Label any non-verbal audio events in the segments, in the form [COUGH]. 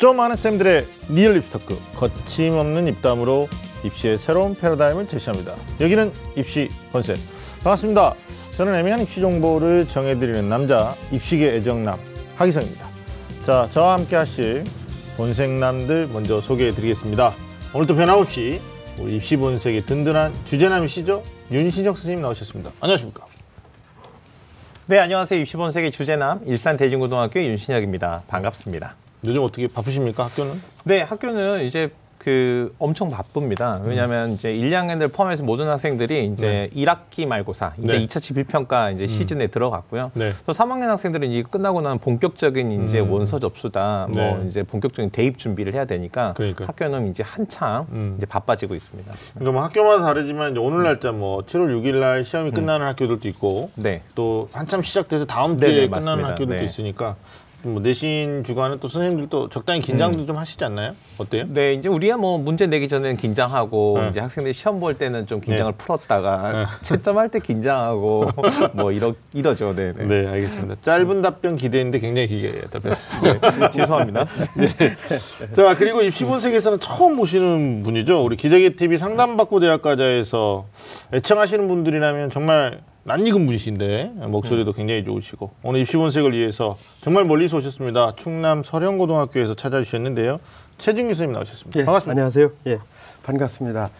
좀 아는 쌤들의 real 입시 talk 거침없는 입담으로 입시의 새로운 패러다임을 제시합니다. 여기는 입시 본색 반갑습니다. 저는 애매한 입시 정보를 정해드리는 남자 입시계 애정남 하기성입니다. 자 저와 함께 하실 본색남들 먼저 소개해드리겠습니다. 오늘도 변함없이 우리 입시 본색의 든든한 주제남이시죠? 윤신혁 선생님 나오셨습니다. 안녕하십니까? 네, 안녕하세요. 입시 본색의 주제남 일산 대진고등학교 윤신혁입니다. 반갑습니다. 요즘 어떻게 바쁘십니까 학교는? 네, 학교는 이제 그 엄청 바쁩니다. 왜냐하면 이제 1, 2학년들 포함해서 모든 학생들이 이제 1학기 말고사, 이제 네. 2차 지필평가 이제 시즌에 들어갔고요. 네. 또 3학년 학생들은 이게 끝나고 나면 본격적인 이제 음. 원서 접수다, 네. 뭐 이제 본격적인 대입 준비를 해야 되니까 그러니까요. 학교는 이제 한창 음. 이제 바빠지고 있습니다. 그러니까 뭐 학교마다 다르지만 이제 오늘 날짜 뭐 7월 6일 날 시험이 끝나는 학교들도 있고 네. 또 한참 시작돼서 다음 네네, 주에 끝나는 맞습니다. 학교들도 네. 있으니까 뭐 내신 주간은 또 선생님들도 적당히 긴장도 좀 하시지 않나요? 어때요? 네, 이제 우리가 뭐 문제 내기 전에는 긴장하고 네. 이제 학생들이 시험 볼 때는 좀 긴장을 네. 풀었다가 [LAUGHS] 채점할 때 긴장하고 [LAUGHS] 뭐 이러 이러죠. 네, 네. 네, 알겠습니다. 짧은 답변 기대했는데 굉장히 길게 답변했습니다. 네, [LAUGHS] 죄송합니다. 자, 그리고 입시본색에서는 처음 모시는 분이죠. 우리 기자계 TV 상담받고 대학가자에서 애청하시는 분들이라면 정말 낯익은 분이신데 목소리도 굉장히 좋으시고 오늘 입시본색을 위해서 정말 멀리서 오셨습니다. 충남 서령고등학교에서 찾아주셨는데요. 최진규 선생님 나오셨습니다. 예, 반갑습니다. 안녕하세요. 예, 반갑습니다.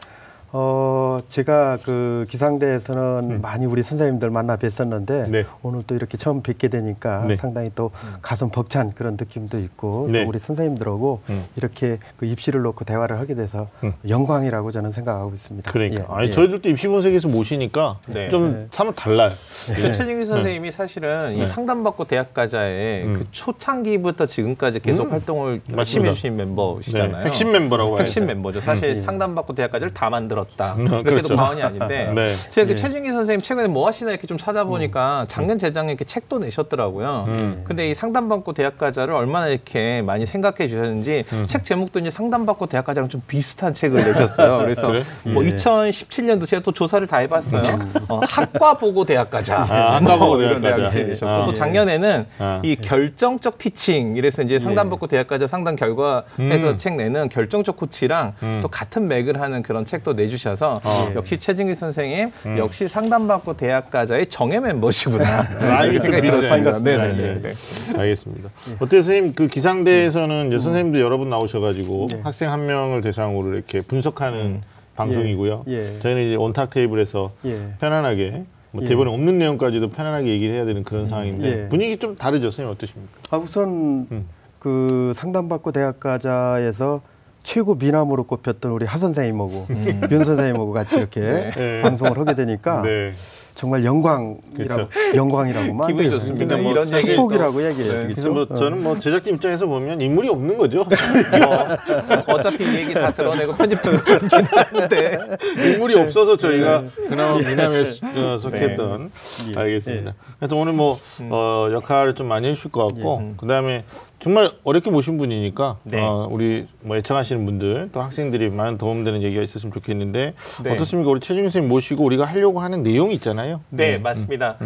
어, 제가 그 기상대에서는 많이 우리 선생님들 만나 뵀었는데 음. 네. 오늘 또 이렇게 처음 뵙게 되니까 네. 상당히 또 가슴 벅찬 그런 느낌도 있고 네. 또 우리 선생님들하고 음. 이렇게 그 입시를 놓고 대화를 하게 돼서 음. 영광이라고 저는 생각하고 있습니다. 그러니까 예, 아니 예. 저희들도 입시본색에서 모시니까 네. 좀 사뭇 달라요. 최진규 선생님이 사실은 네. 이 상담받고 대학 가자의 음. 그 초창기부터 지금까지 계속 음. 활동을. 열심히 해주신 멤버시잖아요. 네, 핵심 멤버라고 해야 핵심. 멤버죠. 사실 예. 상담받고 대학 가자를 다 만들 었다. 음, 그렇게도 그렇죠. 과언이 아닌데 [LAUGHS] 네. 제가 그 예. 최진기 선생님 최근에 뭐 하시나 이렇게 좀 찾아보니까 작년 재작년 이렇게 책도 내셨더라고요. 음. 근데 이 상담받고 대학가자를 얼마나 이렇게 많이 생각해 주셨는지 음. 책 제목도 이제 상담받고 대학가자랑 좀 비슷한 책을 내셨어요. [LAUGHS] 그래서 그래? 뭐 예. 2017년도 제가 또 조사를 다 해봤어요. 어, 학과 보고 대학가자. 아, 학과 보고 뭐 이런 대학가자. 내셨고 아. 또 작년에는 아. 이 결정적 티칭 이래서 이제 상담받고 대학가자 상담 결과해서 음. 책 내는 결정적 코치랑 음. 또 같은 맥을 하는 그런 책도 내 주셔서 어. 역시 최진기 선생님 역시 상담받고 대학가자의 정예 멤버시구나 아, 생각이 들었습니다. 것 네네네. 같습니다. 네. 예. 알겠습니다. 어때요, 선생님? 그 기상대에서는 이제 선생님도 여러 분 나오셔가지고 네. 학생 한 명을 대상으로 이렇게 분석하는 방송이고요. 예. 저희는 이제 온탁 테이블에서 예. 편안하게 뭐 예. 대본에 없는 내용까지도 편안하게 얘기를 해야 되는 그런 상황인데 예. 분위기 좀 다르죠, 선생님 어떠십니까? 아, 우선 음. 그 상담받고 대학가자에서 최고 미남으로 꼽혔던 우리 하 선생님하고 [LAUGHS] 윤 선생님하고 같이 이렇게 네. 방송을 하게 되니까 네. 정말 영광이라고 영광이라고 기분이 좋습니다. 근데 뭐 이런 축복이라고 얘기해야 그래서 되겠죠. 뭐 저는 뭐 제작진 입장에서 보면 인물이 없는 거죠. [LAUGHS] 어 차피 이 얘기 다 드러내고 편집 들어가긴 하는데 인물이 없어서 저희가 그나마 미남에 어, 속했던 예. 알겠습니다. 그래서 오늘 뭐 어, 역할을 좀 많이 해주실 것 같고 예. 그다음에 정말 어렵게 모신 분이니까 네. 어, 우리 뭐 애청하시는 분들 또 학생들이 많은 도움되는 얘기가 있었으면 좋겠는데 네. 어떻습니까? 우리 최준규 선생님 모시고 우리가 하려고 하는 내용이 있잖아요. 네, 맞습니다.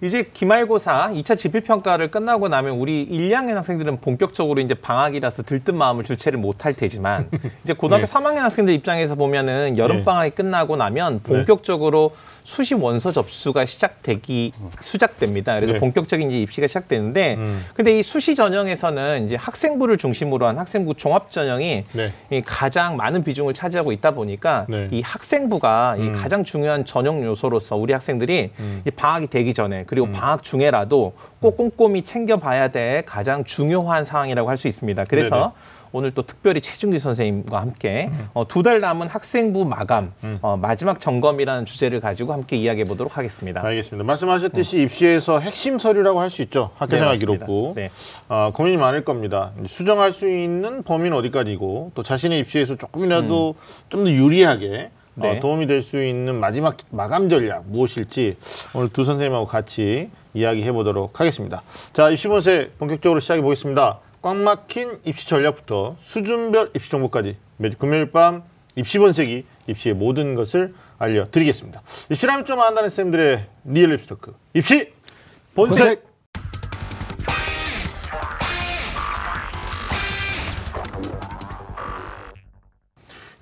이제 기말고사 2차 지필평가를 끝나고 나면 우리 1, 2학년 학생들은 본격적으로 이제 방학이라서 들뜬 마음을 주체를 못할 테지만 [LAUGHS] 이제 고등학교 네. 3학년 학생들 입장에서 보면은 여름 네. 방학이 끝나고 나면 본격적으로 수시 원서 접수가 시작되기 시작됩니다. 그래서 네. 본격적인 이제 입시가 시작되는데 음. 근데 이 수시 전형에서는 이제 학생부를 중심으로 한 학생부 종합 전형이 네. 이 가장 많은 비중을 차지하고 있다 보니까 네. 이 학생부가 이 음. 가장 중요한 전형 요소로서 우리 학생들이 음. 이 방학이 되기 전에 그리고 방학 중에라도 꼭 꼼꼼히 챙겨봐야 될 가장 중요한 상황이라고 할 수 있습니다. 그래서 네네. 오늘 또 특별히 최준기 선생님과 함께 어, 두 달 남은 학생부 마감 음. 어, 마지막 점검이라는 주제를 가지고 함께 이야기해 보도록 하겠습니다. 알겠습니다. 말씀하셨듯이 입시에서 핵심 서류라고 할 수 있죠. 학교생활 네. 기록부. 네. 아, 고민이 많을 겁니다. 수정할 수 있는 범위는 어디까지고 또 자신의 입시에서 조금이라도 좀 더 유리하게 어, 네. 도움이 될 수 있는 마지막 마감 전략 무엇일지 오늘 두 선생님하고 같이 이야기해 보도록 하겠습니다. 자, 입시본색 본격적으로 시작해 보겠습니다. 꽉 막힌 입시 전략부터 수준별 입시 정보까지 매주 금요일 밤 입시본색이 입시의 모든 것을 알려드리겠습니다. 입시라면 좀 안다는 쌤들의 real 입시 talk 입시 본색.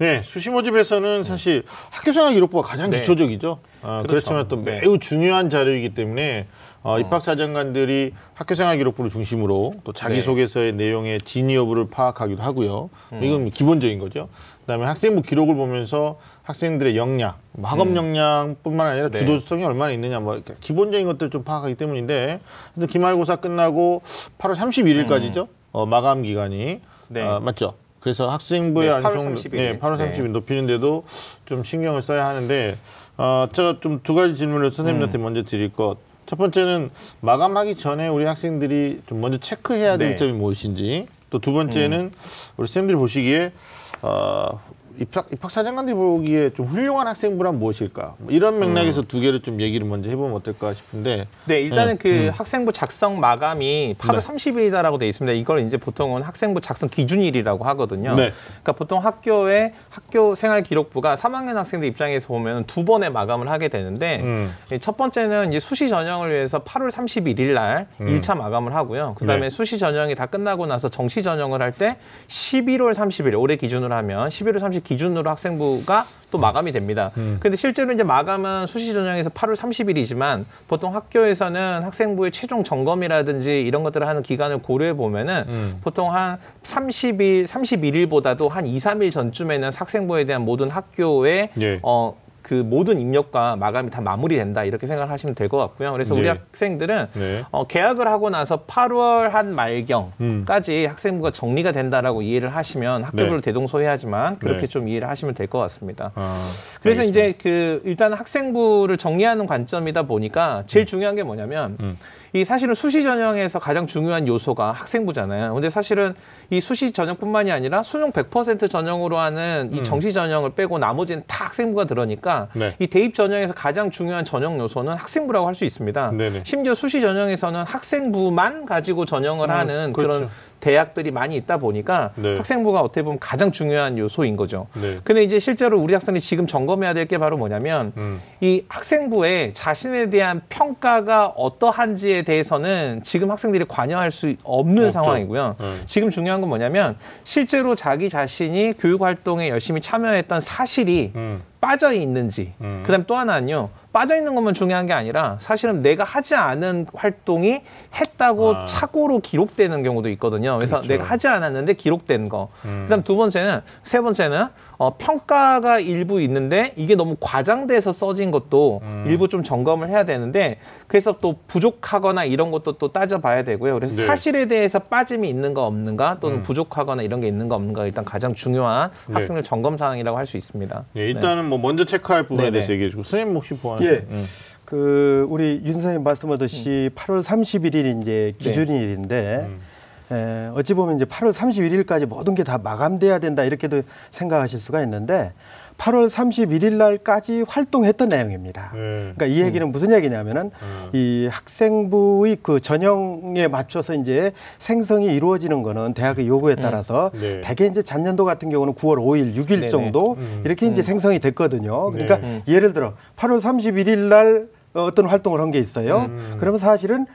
네, 수시 모집에서는 사실 학교생활 기록부가 가장 네. 기초적이죠. 아, 그렇죠. 그렇지만또 네. 매우 중요한 자료이기 때문에 어, 입학사정관들이 학교생활 기록부를 중심으로 또 자기소개서의 내용의 진위 여부를 파악하기도 하고요. 이건 기본적인 거죠. 그다음에 학생부 기록을 보면서 학생들의 역량, 뭐 학업 역량뿐만 아니라 네. 주도성이 얼마나 있느냐, 뭐 이렇게 기본적인 것들을 좀 파악하기 때문인데, 근데 기말고사 끝나고 8월 31일까지죠. 어, 마감 기간이 네. 어, 맞죠. 그래서 학생부의 네, 8월 안성 30일. 네, 8월 네. 30일 높이는데도 좀 신경을 써야 하는데 어, 제가 좀 두 가지 질문을 선생님한테 음. 먼저 드릴 것. 첫 번째는 마감하기 전에 우리 학생들이 좀 먼저 체크해야 될 네. 음. 점이 무엇인지. 또 두 번째는 우리 쌤들이 보시기에 어, 입학 입학 사정관들이 보기에 좀 훌륭한 학생부란 무엇일까? 뭐 이런 맥락에서 음. 두 개를 좀 얘기를 먼저 해보면 어떨까 싶은데. 네, 일단은 네. 그 학생부 작성 마감이 8월 네. 30일이다라고 돼 있습니다. 이걸 이제 보통은 학생부 작성 기준일이라고 하거든요. 네. 그러니까 보통 학교의 학교 생활 기록부가 3학년 학생들 입장에서 보면 두 번의 마감을 하게 되는데 음. 이첫 번째는 이제 수시 전형을 위해서 8월 31일 날 음. 일 1차 마감을 하고요. 그다음에 네. 수시 전형이 다 끝나고 나서 정시 전형을 할 때 11월 30일 올해 기준으로 하면 11월 30일 기준으로 학생부가 또 마감이 됩니다. 음. 근데 실제로 이제 마감은 수시 전형에서 8월 30일이지만 보통 학교에서는 학생부의 최종 점검이라든지 이런 것들을 하는 기간을 고려해 보면은 음. 보통 한 30일, 31일보다도 한 2, 3일 전쯤에는 학생부에 대한 모든 학교의 예. 어, 그 모든 입력과 마감이 다 마무리된다 이렇게 생각하시면 될 것 같고요. 그래서 우리 네. 학생들은 네. 어, 계약을 하고 나서 8월 한 말경까지 학생부가 정리가 된다라고 이해를 하시면 학교별로 네. 대동소이하지만 그렇게 네. 좀 이해를 하시면 될 것 같습니다. 아, 그래서. 이제 그 일단 학생부를 정리하는 관점이다 보니까 제일 중요한 게 뭐냐면 음. 이 사실은 수시 전형에서 가장 중요한 요소가 학생부잖아요. 근데 사실은 이 수시 전형뿐만이 아니라 수능 100% 전형으로 하는 이 정시 전형을 빼고 나머지는 다 학생부가 들어니까 음. 네. 이 대입 전형에서 가장 중요한 전형 요소는 학생부라고 할 수 있습니다. 네네. 심지어 수시 전형에서는 학생부만 가지고 전형을 하는 그렇죠. 그런 대학들이 많이 있다 보니까 네. 학생부가 어떻게 보면 가장 중요한 요소인 거죠. 네. 근데 이제 실제로 우리 학생이 지금 점검해야 될 게 바로 뭐냐면 음. 이 학생부에 자신에 대한 평가가 어떠한지에 대해서는 지금 학생들이 관여할 수 없는 없죠. 상황이고요. 네. 지금 중요한 건 뭐냐면 실제로 자기 자신이 교육 활동에 열심히 참여했던 사실이 음. 빠져 있는지. 음. 그다음 또 하나는요. 빠져 있는 것만 중요한 게 아니라 사실은 내가 하지 않은 활동이 했다고 아. 착오로 기록되는 경우도 있거든요. 그래서 그렇죠. 내가 하지 않았는데 기록된 거. 음. 그다음 두 번째는 세 번째는 어, 평가가 일부 있는데 이게 너무 과장돼서 써진 것도 음. 일부 좀 점검을 해야 되는데 그래서 또 부족하거나 이런 것도 또 따져봐야 되고요. 그래서 네. 사실에 대해서 빠짐이 있는가 없는가 또는 음. 부족하거나 이런 게 있는가 없는가 일단 가장 중요한 네. 학생들 점검 사항이라고 할 수 있습니다. 예, 일단은 뭐 먼저 체크할 부분에 네네. 대해서 얘기해 주고 선생님 혹시 보완 예. 음. 그 우리 윤 선생님 말씀하듯이 8월 31일이 이제 기준일인데 음. 에, 어찌 보면 이제 8월 31일까지 모든 게 다 마감돼야 된다 이렇게도 생각하실 수가 있는데 8월 31일 날까지 활동했던 내용입니다. 네. 그러니까 이 얘기는 무슨 얘기냐면은 음. 이 학생부의 그 전형에 맞춰서 이제 생성이 이루어지는 거는 대학의 요구에 따라서 네. 대개 이제 작년도 같은 경우는 9월 5일, 6일 네네. 정도 음. 이렇게 이제 생성이 됐거든요. 그러니까 네. 예를 들어 8월 31일 날 어떤 활동을 한 게 있어요. 음. 그러면 사실은 에,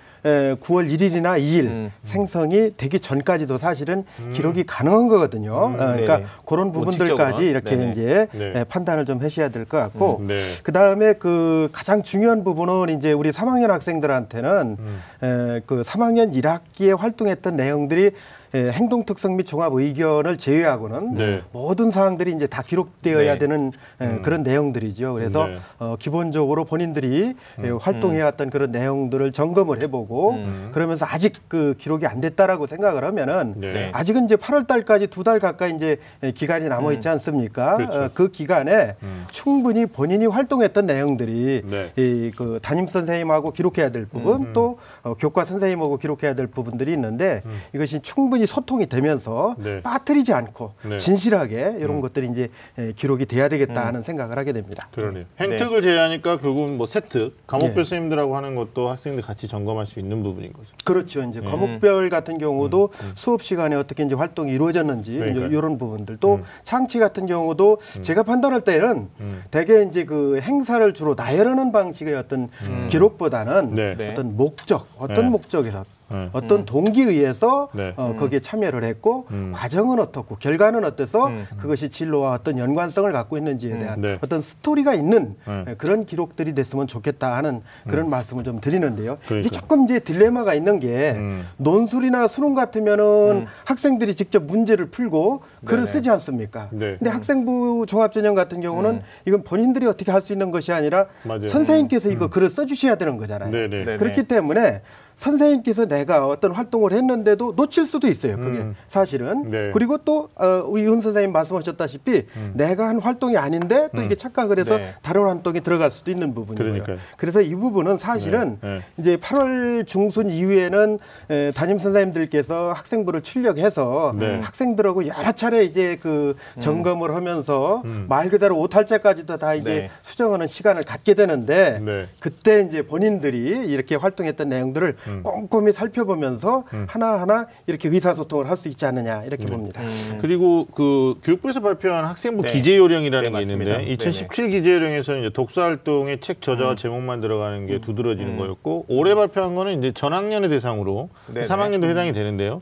9월 1일이나 2일 음. 생성이 되기 전까지도 사실은 기록이 가능한 거거든요. 어, 그러니까 네네. 그런 뭐 부분들까지 지적으로. 이렇게 네네. 이제 네. 에, 판단을 좀 하셔야 될 것 같고 네. 그 다음에 그 가장 중요한 부분은 이제 우리 3학년 학생들한테는 음. 에, 그 3학년 1학기에 활동했던 내용들이 에, 행동 특성 및 종합 의견을 제외하고는 네. 모든 사항들이 이제 다 기록되어야 네. 되는 에, 음. 그런 내용들이죠. 그래서 네. 어, 기본적으로 본인들이 에, 활동해왔던 그런 내용들을 점검을 해보고 음. 그러면서 아직 그 기록이 안 됐다라고 생각을 하면은 네. 네. 아직은 이제 8월 달까지 두 달 가까이 이제 기간이 남아 있지 않습니까? 그렇죠. 어, 그 기간에 음. 충분히 본인이 활동했던 내용들이 네. 이그 담임 선생님하고 기록해야 될 부분 음. 또 어, 교과 선생님하고 기록해야 될 부분들이 있는데 이것이 충분히 소통이 되면서 네. 빠뜨리지 않고 네. 진실하게 이런 것들이 이제 에, 기록이 돼야 되겠다 음. 하는 생각을 하게 됩니다. 그러네요. 행특을 제외하니까 결국은 뭐 세트 과목별 예. 선생님들하고 하는 것도 학생들 같이 점검할 수 있는 부분인 거죠. 그렇죠. 음. 이제 과목별 같은 경우도 수업 시간에 어떻게 이제 활동이 이루어졌는지 그러니까요. 이런 부분들 또 음. 창치 같은 경우도 제가 판단할 때는 음. 대개 이제 그 행사를 주로 나열하는 방식의 어떤 기록보다는 네. 네. 어떤 목적, 어떤 네. 목적에서 네. 어떤 동기에 의해서 네. 어, 거기에 참여를 했고 음. 과정은 어떻고 결과는 어때서 음. 그것이 진로와 어떤 연관성을 갖고 있는지에 대한 네. 어떤 스토리가 있는 네. 에, 그런 기록들이 됐으면 좋겠다 하는 그런 말씀을 좀 드리는데요. 이게 그러니까요. 조금 이제 딜레마가 있는 게 음. 논술이나 수능 같으면은 학생들이 직접 문제를 풀고 글을 네네. 쓰지 않습니까? 네. 근데 학생부 종합전형 같은 경우는 이건 본인들이 어떻게 할 수 있는 것이 아니라 맞아요. 선생님께서 이거 글을 써주셔야 되는 거잖아요. 네네. 네. 그렇기 때문에 선생님께서 내가 어떤 활동을 했는데도 놓칠 수도 있어요. 그게 음. 사실은. 네. 그리고 또 어, 우리 윤 선생님 말씀하셨다시피 내가 한 활동이 아닌데 또 이게 착각을 해서 네. 다른 활동에 들어갈 수도 있는 부분이고요. 그래서 이 부분은 사실은 네, 네. 이제 8월 중순 이후에는 에, 담임 선생님들께서 학생부를 출력해서 네. 학생들하고 여러 차례 이제 그 점검을 하면서 음. 말 그대로 오탈자까지도 다 이제 네. 수정하는 시간을 갖게 되는데 네. 그때 이제 본인들이 이렇게 활동했던 내용들을 음. 꼼꼼히 살펴보면서 하나하나 이렇게 의사소통을 할 수 있지 않느냐 이렇게 네. 봅니다. 그리고 그 교육부에서 발표한 학생부 네. 기재 요령이라는 네, 게 있는데 맞습니다. 2017 기재 요령에서는 이제 독서 활동에 책 저자와 음. 제목만 들어가는 게 두드러지는 거였고 올해 발표한 거는 이제 전학년의 대상으로 네네. 3학년도 해당이 되는데요.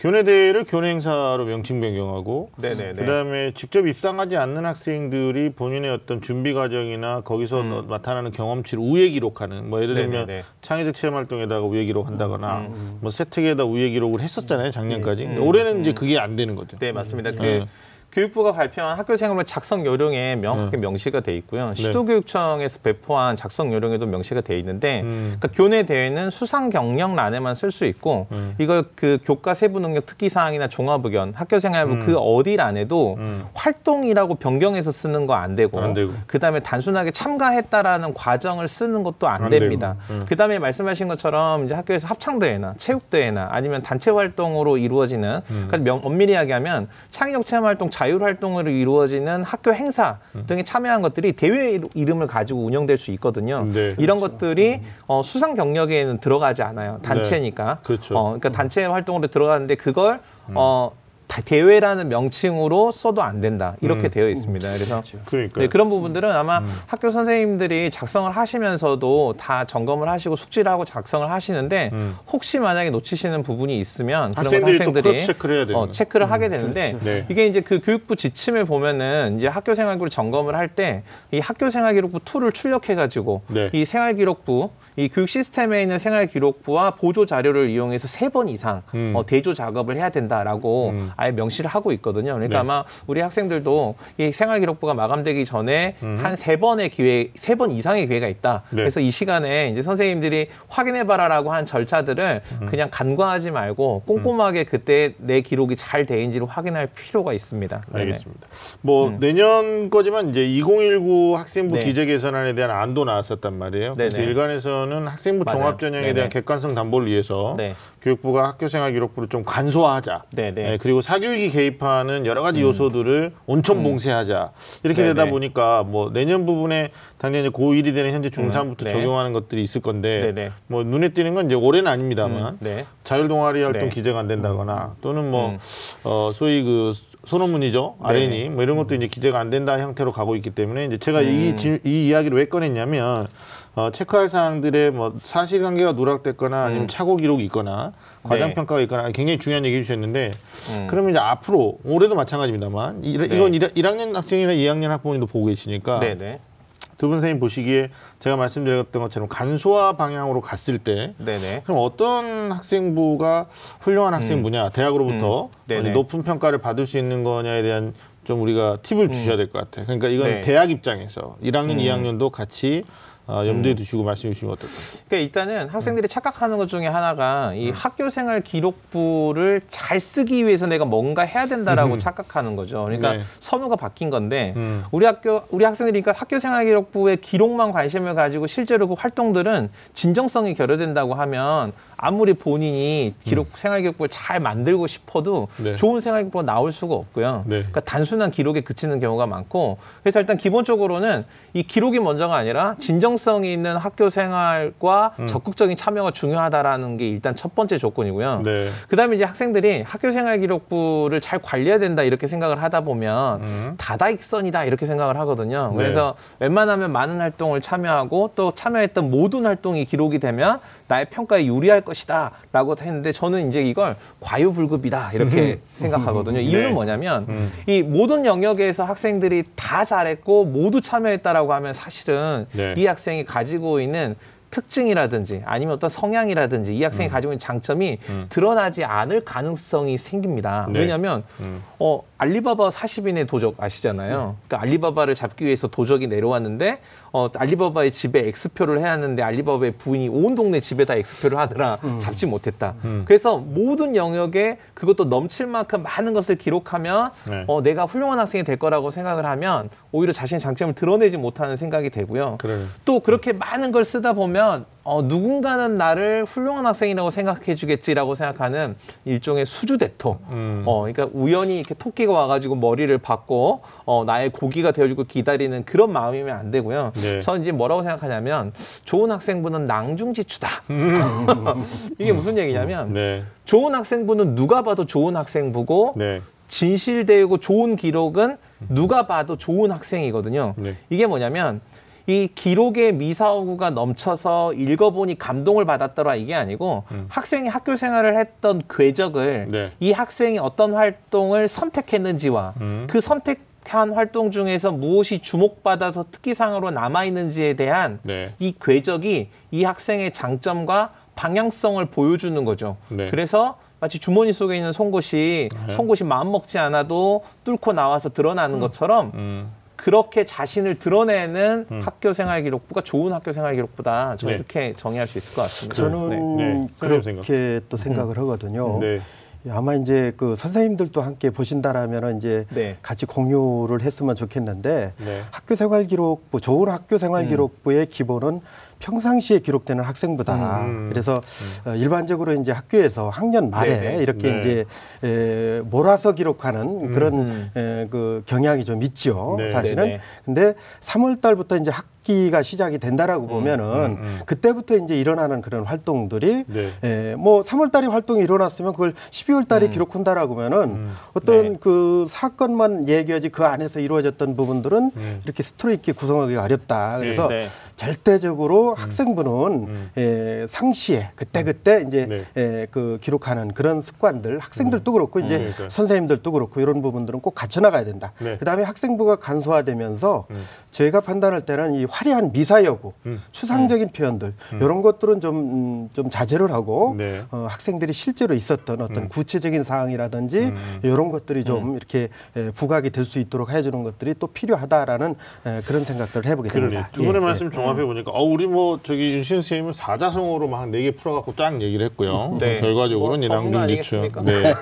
음. 교내 대회를 교내 행사로 명칭 변경하고 네네네. 그다음에 직접 입상하지 않는 학생들이 본인의 어떤 준비 과정이나 거기서 음. 나타나는 경험치를 우회 기록하는 뭐 예를 들면 네네네. 창의적 체험 활동에다가 우회 기록한다거나 음, 뭐 세특에다 우회 기록을 했었잖아요 작년까지 음. 올해는 이제 그게 안 되는 거죠. 네, 맞습니다. 그 네. 교육부가 발표한 학교 생활물 작성 요령에 명확하게 명시가 돼 있고요. 네. 시도교육청에서 배포한 작성 요령에도 명시가 돼 있는데, 음. 그러니까 교내 대회는 수상 경력란에만 쓸 수 있고, 음. 이걸 그 교과 세부 능력 특기 사항이나 종합 의견, 학교 생활부 그 어디 란에도 음. 활동이라고 변경해서 쓰는 거 안 되고, 안 되고. 그다음에 단순하게 참가했다라는 과정을 쓰는 것도 안, 안 됩니다. 음. 그다음에 말씀하신 것처럼 이제 학교에서 합창 대회나 체육 대회나 아니면 단체 활동으로 이루어지는 음. 그러니까 명, 엄밀히 이야기하면 창의적 체험 활동, 자율 활동으로 이루어지는 학교 행사 음. 등에 참여한 것들이 대회 이름을 가지고 운영될 수 있거든요. 네. 이런 것들이 어, 수상 경력에는 들어가지 않아요. 단체니까. 그렇죠. 어, 그러니까 단체 활동으로 들어가는데 그걸 어, 다- 대회라는 명칭으로 써도 안 된다. 이렇게 음. 되어 있습니다. 그래서 그러니까 네, 그런 부분들은 아마 음. 학교 선생님들이 작성을 하시면서도 다 점검을 하시고 숙지를 하고 작성을 하시는데 음. 혹시 만약에 놓치시는 부분이 있으면 그런 학생들이 또 학생들이 체크를 어. 체크를 하게 되는데 그렇죠. 네. 이게 이제 그 교육부 지침을 보면은 이제 학교 생활기록 점검을 할 때 이 학교 생활기록부를 출력해 가지고 네. 이 생활기록부 이 교육 시스템에 있는 생활기록부와 보조 자료를 이용해서 세 번 이상 음. 어, 대조 작업을 해야 된다라고 음. 아예 명시를 하고 있거든요. 그러니까 네. 아마 우리 학생들도 이 생활기록부가 마감되기 전에 음. 한 세 번의 기회, 세 번 이상의 기회가 있다. 네. 그래서 이 시간에 이제 선생님들이 확인해봐라라고 한 절차들을 음. 그냥 간과하지 말고 꼼꼼하게 그때 내 기록이 잘 돼 있는지를 확인할 필요가 있습니다. 알겠습니다. 뭐 내년 거지만 이제 2019 학생부 네. 기재 개선안에 대한 안도 나왔었단 말이에요. 그래서 네네. 일간에서는 학생부. 종합 전형에. 대한 객관성 담보를 위해서 네. 교육부가 학교생활 기록부를 좀 간소화하자. 네네. 네, 그리고 사교육이 개입하는 여러 가지 요소들을 온천 봉쇄하자. 이렇게 되다 음. 네네. 보니까 뭐 내년 부분에 당연히 이제 고1이 되는 현재 중3부터 음, 네. 적용하는 것들이 있을 건데 네네. 뭐 눈에 띄는 건 이제 올해는 아닙니다만 음, 네. 자율 동아리 활동 네. 기재가 안 된다거나 또는 뭐 음. 어, 소위 그 소논문이죠 네네. RN이 뭐 이런 것도 이제 기재가 안 된다 형태로 가고 있기 때문에 이제 제가 음. 이, 지- 이 이야기를 왜 꺼냈냐면 어, 체크할 사항들의 뭐 사실관계가 누락됐거나 아니면 음. 착오 기록이 있거나 과장 네. 평가가 있거나 굉장히 중요한 얘기 해주셨는데 음. 그러면 이제 앞으로 올해도 마찬가지입니다만 이, 네. 이건 1 학년 학생이나 2학년 학부모님도 보고 계시니까 네네. 두분 선생님 보시기에 제가 말씀드렸던 것처럼 간소화 방향으로 갔을 때 네네. 그럼 어떤 학생부가 훌륭한 학생부냐 대학으로부터 음. 어디 높은 평가를 받을 수 있는 거냐에 대한 좀 우리가 팁을 주셔야 될 것 같아요. 그러니까 이건 음. 네. 대학 입장에서 1학년, 음. 2학년도 같이 어, 염두에 두시고 말씀해 주시면 어떨까요? 그러니까 일단은 학생들이 착각하는 것 중에 하나가 이 학교 생활 기록부를 잘 쓰기 위해서 내가 뭔가 해야 된다라고 음. 착각하는 거죠. 그러니까 네. 선우가 바뀐 건데 음. 우리 학교 우리 학생들이니까 학교 생활 기록부의 기록만 관심을 가지고 실제로 그 활동들은 진정성이 결여된다고 하면 아무리 본인이 기록 생활 기록부를 잘 만들고 싶어도 음. 네. 좋은 생활 기록부가 나올 수가 없고요. 네. 그러니까 단순한 기록에 그치는 경우가 많고 그래서 일단 기본적으로는 이 기록이 먼저가 아니라 진정 성 방향성이 있는 학교 생활과 음. 적극적인 참여가 중요하다라는 게 일단 첫 번째 조건이고요. 네. 그다음에 이제 학생들이 학교 생활 기록부를 잘 관리해야 된다 이렇게 생각을 하다 보면 음. 다다익선이다 이렇게 생각을 하거든요. 네. 그래서 웬만하면 많은 활동을 참여하고 또 참여했던 모든 활동이 기록이 되면 나의 평가에 유리할 것이다라고 했는데 저는 이제 이걸 과유불급이다 이렇게 [LAUGHS] 생각하거든요. 이유는 네. 뭐냐면 음. 이 모든 영역에서 학생들이 다 잘했고 모두 참여했다라고 하면 사실은 네. 이 학생 이 가지고 있는 특징이라든지 아니면 어떤 성향이라든지 이 학생이 가지고 있는 장점이 음. 드러나지 않을 가능성이 생깁니다. 네. 왜냐하면 음. 어, 알리바바 40인의 도적 아시잖아요. 그러니까 알리바바를 잡기 위해서 도적이 내려왔는데 어, 알리바바의 집에 X표를 해야 하는데 알리바바의 부인이 온 동네 집에다 X표를 하느라 잡지 못했다. 음. 그래서 모든 영역에 그것도 넘칠 만큼 많은 것을 기록하면 네. 어, 내가 훌륭한 학생이 될 거라고 생각을 하면 오히려 자신의 장점을 드러내지 못하는 생각이 되고요. 그래요. 또 그렇게 많은 걸 쓰다 보면 어, 누군가는 나를 훌륭한 학생이라고 생각해 주겠지라고 생각하는 일종의 수주 대토. 음. 어, 그러니까 우연히 이렇게 토끼가 와가지고 머리를 받고 어, 나의 고기가 되어주고 기다리는 그런 마음이면 안 되고요. 네. 저는 이제 뭐라고 생각하냐면 좋은 학생부는 낭중지추다. [LAUGHS] 이게 무슨 얘기냐면 음. 네. 좋은 학생부는 누가 봐도 좋은 학생부고 네. 진실되고 좋은 기록은 누가 봐도 좋은 학생이거든요. 네. 이게 뭐냐면 이 기록의 미사오구가 넘쳐서 읽어보니 감동을 받았더라 이게 아니고 학생이 학교 생활을 했던 궤적을 음. 네. 이 학생이 어떤 활동을 선택했는지와 음. 그 선택한 활동 중에서 무엇이 주목받아서 특기상으로 남아있는지에 대한 네. 이 궤적이 이 학생의 장점과 방향성을 보여주는 거죠. 네. 그래서 마치 주머니 속에 있는 송곳이 네. 송곳이 마음 먹지 않아도 뚫고 나와서 드러나는 것처럼 음. 그렇게 자신을 드러내는 학교 생활 기록부가 좋은 학교 생활 기록부다. 저는 네. 이렇게 정의할 수 있을 것 같습니다. 저는 네. 네. 그렇게 또 생각을 하거든요. 네. 아마 이제 그 선생님들도 함께 보신다라면 이제 네. 같이 공유를 했으면 좋겠는데 네. 학교 생활 기록부 좋은 학교 생활 음. 기록부의 기본은 평상시에 기록되는 학생부다. 음. 그래서 어, 일반적으로 이제 학교에서 학년 말에 네네. 이렇게 네. 이제 에, 몰아서 기록하는 그런 음. 에, 그 경향이 좀 있죠. 네. 사실은. 네네. 근데 3월 달부터 이제 학 기가 시작이 된다라고 보면은 음, 음. 그때부터 이제 일어나는 그런 활동들이 네. 예, 뭐 3월 달에 활동이 일어났으면 그걸 12월 달에 기록한다라고 하면은 음. 어떤 네. 그 사건만 얘기하지 그 안에서 이루어졌던 부분들은 음. 이렇게 스토리 있게 구성하기가 어렵다. 그래서 네. 절대적으로 학생부는 음. 예, 상시에 그때 그때 이제 네. 예, 그 기록하는 그런 습관들 학생들도 그렇고 이제 그러니까요. 선생님들도 그렇고 이런 부분들은 꼭 갖춰 나가야 된다. 네. 그다음에 학생부가 간소화되면서 음. 저희가 판단할 때는 이 화려한 미사여구, 음. 추상적인 표현들 이런 것들은 좀, 음, 좀 자제를 하고 네. 어, 학생들이 실제로 있었던 어떤 구체적인 사항이라든지 음. 이런 것들이 좀 이렇게 에, 부각이 될 수 있도록 해주는 것들이 또 필요하다라는 에, 그런 생각들을 해보게 그러네. 됩니다. 두 분의 예, 말씀 종합해 보니까 어 우리 뭐 저기 윤신 선생님은 사자성어로 막네개 풀어갖고 쫙 얘기를 했고요. 네. 결과적으로는 뭐이 전문 낭중지추. 아니겠습니까? 네.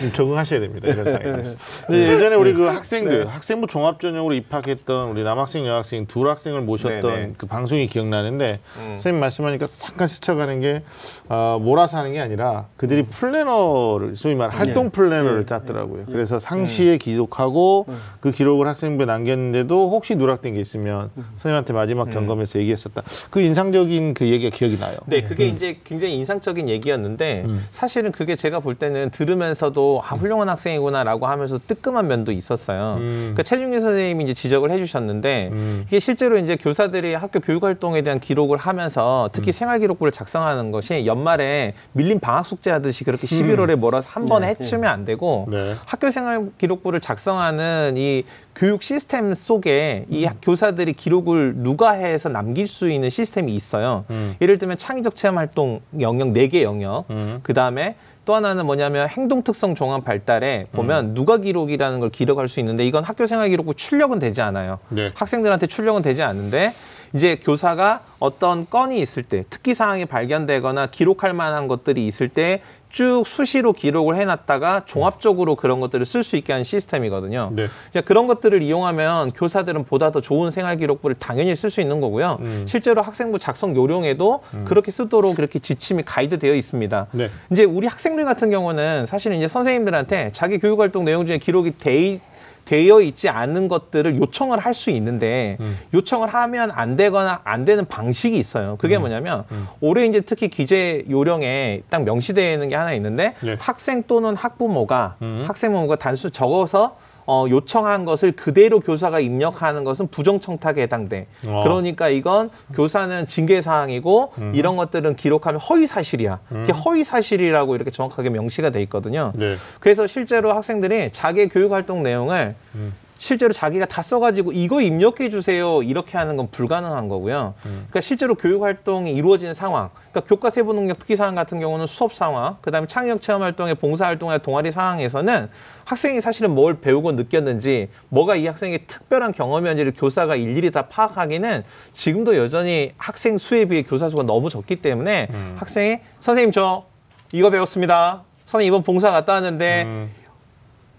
좀 적응하셔야 됩니다. 이런 상황에서. 근데 예전에 우리 그 학생들 학생부 종합 전형으로 입학했던 우리 남학생 여학생 둘 학생을 모셨던 네, 네. 그 방송이 기억나는데 음. 선생님 말씀하니까 잠깐 스쳐가는 게 아, 몰아서 하는 게 아니라 그들이 플래너를 소위 말 활동 플래너를 짰더라고요. 그래서 상시에 기록하고 그 기록을 학생부에 남겼는데도 혹시 누락된 게 있으면 선생님한테 마지막 점검에서 얘기했었다. 그 인상적인 그 얘기가 기억이 나요. 네, 그게 이제 굉장히 인상적인 얘기였는데 음. 사실은 그게 제가 볼 때는 들으면서도 아 훌륭한 학생이구나라고 하면서 뜨끔한 면도 있었어요. 음. 그러니까 최중기 선생님이 이제 지적을 해주셨는데 음. 이게 실 제로 이제 교사들이 학교 교육 활동에 대한 기록을 하면서 음. 특히 생활 기록부를 작성하는 것이 연말에 밀린 방학 숙제 하듯이 그렇게 11월에 몰아서 한 번에 해치면 안 되고 음. 네. 학교 생활 기록부를 작성하는 이 교육 시스템 속에 이 음. 교사들이 기록을 누가 해서 남길 수 있는 시스템이 있어요. 음. 예를 들면 창의적 체험 활동 영역 네 개 영역. 음. 그 다음에 또 하나는 뭐냐면 행동 특성 종합 발달에 음. 보면 누가 기록이라는 걸 기록할 수 있는데 이건 학교 생활 기록부 출력은 되지 않아요. 네. 학생들한테 출력은 되지 않는데 이제 교사가 어떤 건이 있을 때 특기 사항이 발견되거나 기록할 만한 것들이 있을 때 쭉 수시로 기록을 해놨다가 종합적으로 그런 것들을 쓸 수 있게 하는 시스템이거든요. 네. 이제 그런 것들을 이용하면 교사들은 보다 더 좋은 생활 기록부를 당연히 쓸 수 있는 거고요. 음. 실제로 학생부 작성 요령에도 그렇게 쓰도록 그렇게 지침이 가이드 되어 있습니다. 네. 이제 우리 학생들 같은 경우는 사실 이제 선생님들한테 자기 교육 활동 내용 중에 기록이 돼 있- 되어 있지 않은 것들을 요청을 할 수 있는데 음. 요청을 하면 안 되거나 안 되는 방식이 있어요. 음. 그게 뭐냐면 올해 이제 특히 기재 요령에 딱 명시되어 있는 게 하나 있는데 네. 학생 또는 학부모가 음. 학생부모가 단수 적어서 어, 요청한 것을 그대로 교사가 입력하는 것은 부정청탁에 해당돼. 어. 그러니까 이건 교사는 징계 사항이고 음. 이런 것들은 기록하면 허위 사실이야. 그게 허위 사실이라고 이렇게 정확하게 명시가 돼 있거든요. 네. 그래서 실제로 학생들이 자기 교육 활동 내용을 음. 실제로 자기가 다 써가지고 이거 입력해 주세요 이렇게 하는 건 불가능한 거고요. 그러니까 실제로 교육 활동이 이루어지는 상황, 그러니까 교과 세부 능력 특기 사항 같은 경우는 수업 상황, 그다음에 창의력 체험 활동의 봉사 활동의 동아리 상황에서는 학생이 사실은 뭘 배우고 느꼈는지, 뭐가 이 학생의 특별한 경험이었는지를 교사가 일일이 다 파악하기는 지금도 여전히 학생 수에 비해 교사 수가 너무 적기 때문에 학생이 선생님 저 이거 배웠습니다. 선생님 이번 봉사 갔다 왔는데 음.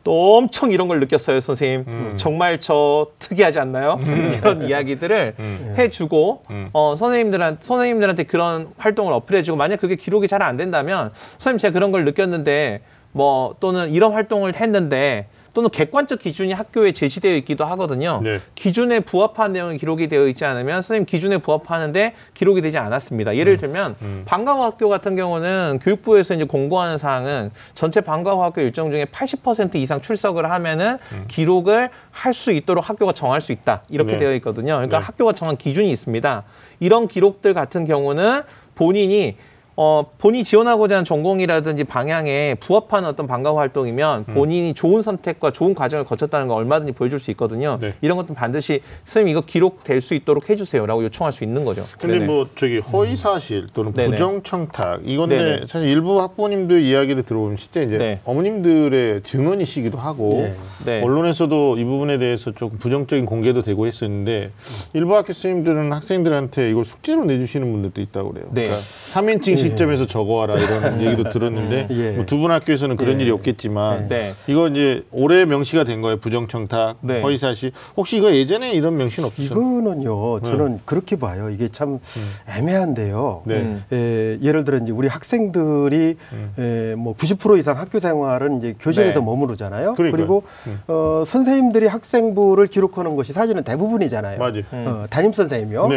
또 엄청 이런 걸 느꼈어요, 선생님. 음. 정말 저 특이하지 않나요? [LAUGHS] 이런 이야기들을 해주고 음. 어, 선생님들한테 선생님들한테 그런 활동을 어필해주고 만약 그게 기록이 잘 안 된다면 선생님 제가 그런 걸 느꼈는데 뭐 또는 이런 활동을 했는데 또는 객관적 기준이 학교에 제시되어 있기도 하거든요. 네. 기준에 부합한 내용이 기록이 되어 있지 않으면 선생님 기준에 부합하는데 기록이 되지 않았습니다. 예를 들면 방과후 학교 같은 경우는 교육부에서 이제 공고하는 사항은 전체 방과후 학교 일정 중에 80% 이상 출석을 하면은 기록을 할 수 있도록 학교가 정할 수 있다. 이렇게 네. 되어 있거든요. 그러니까 네. 학교가 정한 기준이 있습니다. 이런 기록들 같은 경우는 본인이 어, 본인이 지원하고자 하는 전공이라든지 방향에 부합하는 어떤 방과후 활동이면 음. 본인이 좋은 선택과 좋은 과정을 거쳤다는 걸 얼마든지 보여줄 수 있거든요. 네. 이런 것도 반드시 선생님 이거 기록될 수 있도록 해주세요라고 요청할 수 있는 거죠. 근데 네네. 뭐 저기 허위 사실 또는 네네. 부정 청탁 이건데 네네. 사실 일부 학부모님들 이야기를 들어보면 실제 이제 네. 어머님들의 증언이시기도 하고 네. 네. 언론에서도 이 부분에 대해서 조금 부정적인 공개도 되고 했었는데 일부 학교 선생님들은 학생들한테 이걸 숙제로 내주시는 분들도 있다고 그래요. 네. 그러니까 3인칭 시점에서 적어와라 이런 [LAUGHS] 얘기도 들었는데 예. 뭐 두분 학교에서는 그런 예. 일이 없겠지만 네. 이거 이제 올해 명시가 된 거예요. 부정 청탁, 네. 허위 사실. 혹시 이거 예전에 이런 명시는 없으셨나요? 이거는요, 저는 그렇게 봐요. 이게 참 애매한데요. 네. 음. 에, 예를 들어 이제 우리 학생들이 에, 뭐90% 이상 학교 생활은 이제 교실에서 네. 머무르잖아요. 그러니까요. 그리고 어, 선생님들이 학생부를 기록하는 것이 사실은 대부분이잖아요. 맞아요. 어, 담임 선생님이요.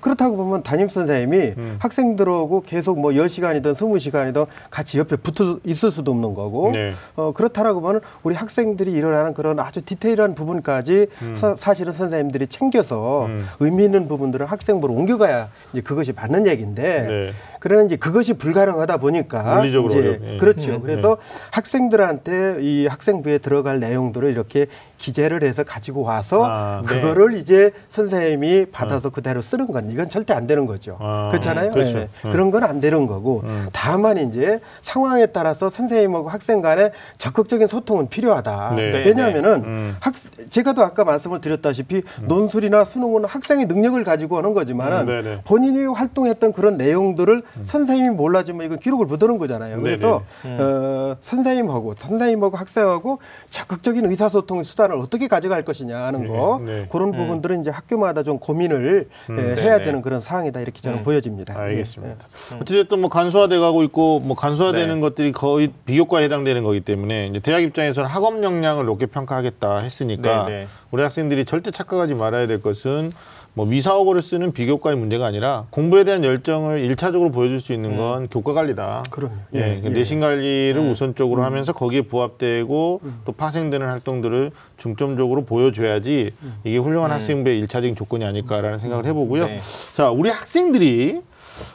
네. 그렇다고 보면 담임 선생님이 학생들하고 계속 뭐 10시간이든 20시간이든 같이 옆에 붙어 있을 수도 없는 거고 네. 어, 그렇다라고 보면 우리 학생들이 일어나는 그런 아주 디테일한 부분까지 사, 사실은 선생님들이 챙겨서 음. 의미 있는 부분들을 학생부로 옮겨가야 이제 그것이 맞는 얘기인데 네. 그러나 이제 그것이 불가능하다 보니까 물리적으로 이제 어려워. 예. 그렇죠. 그래서 학생들한테 이 학생부에 들어갈 내용들을 이렇게 기재를 해서 가지고 와서 아, 네. 그거를 이제 선생님이 받아서 그대로 쓰는 건 이건 절대 안 되는 거죠. 아, 그렇잖아요. 그렇죠. 예. 음. 그런 건 안 되는 거고 다만 이제 상황에 따라서 선생님하고 학생 간에 적극적인 소통은 필요하다. 네. 네, 왜냐하면은 음. 학 제가도 아까 말씀을 드렸다시피 논술이나 수능은 학생의 능력을 가지고 하는 거지만은 음, 네네. 본인이 활동했던 그런 내용들을 선생님이 몰라주면 이건 기록을 못 하는 거잖아요. 그래서 어, 선생님하고 선생님하고 학생하고 적극적인 의사소통 수단을 어떻게 가져갈 것이냐 하는 거 네, 네. 그런 부분들은 이제 학교마다 좀 고민을 예, 네, 해야 네. 되는 그런 상황이다 이렇게 저는 보여집니다. 알겠습니다. 예, 어찌됐든 뭐 간소화돼 가고 있고 뭐 간소화되는 네. 것들이 거의 비교과에 해당되는 거기 때문에 이제 대학 입장에서는 학업 역량을 높게 평가하겠다 했으니까 네, 네. 우리 학생들이 절대 착각하지 말아야 될 것은 뭐 미사오고를 쓰는 비교과의 문제가 아니라 공부에 대한 열정을 일차적으로 보여줄 수 있는 건 교과 관리다. 그럼요. 예, 예, 그러니까 예. 내신 관리를 음. 우선적으로 하면서 거기에 부합되고 또 파생되는 활동들을 중점적으로 보여줘야지 이게 훌륭한 학생부의 일차적인 조건이 아닐까라는 생각을 해보고요. 네. 자, 우리 학생들이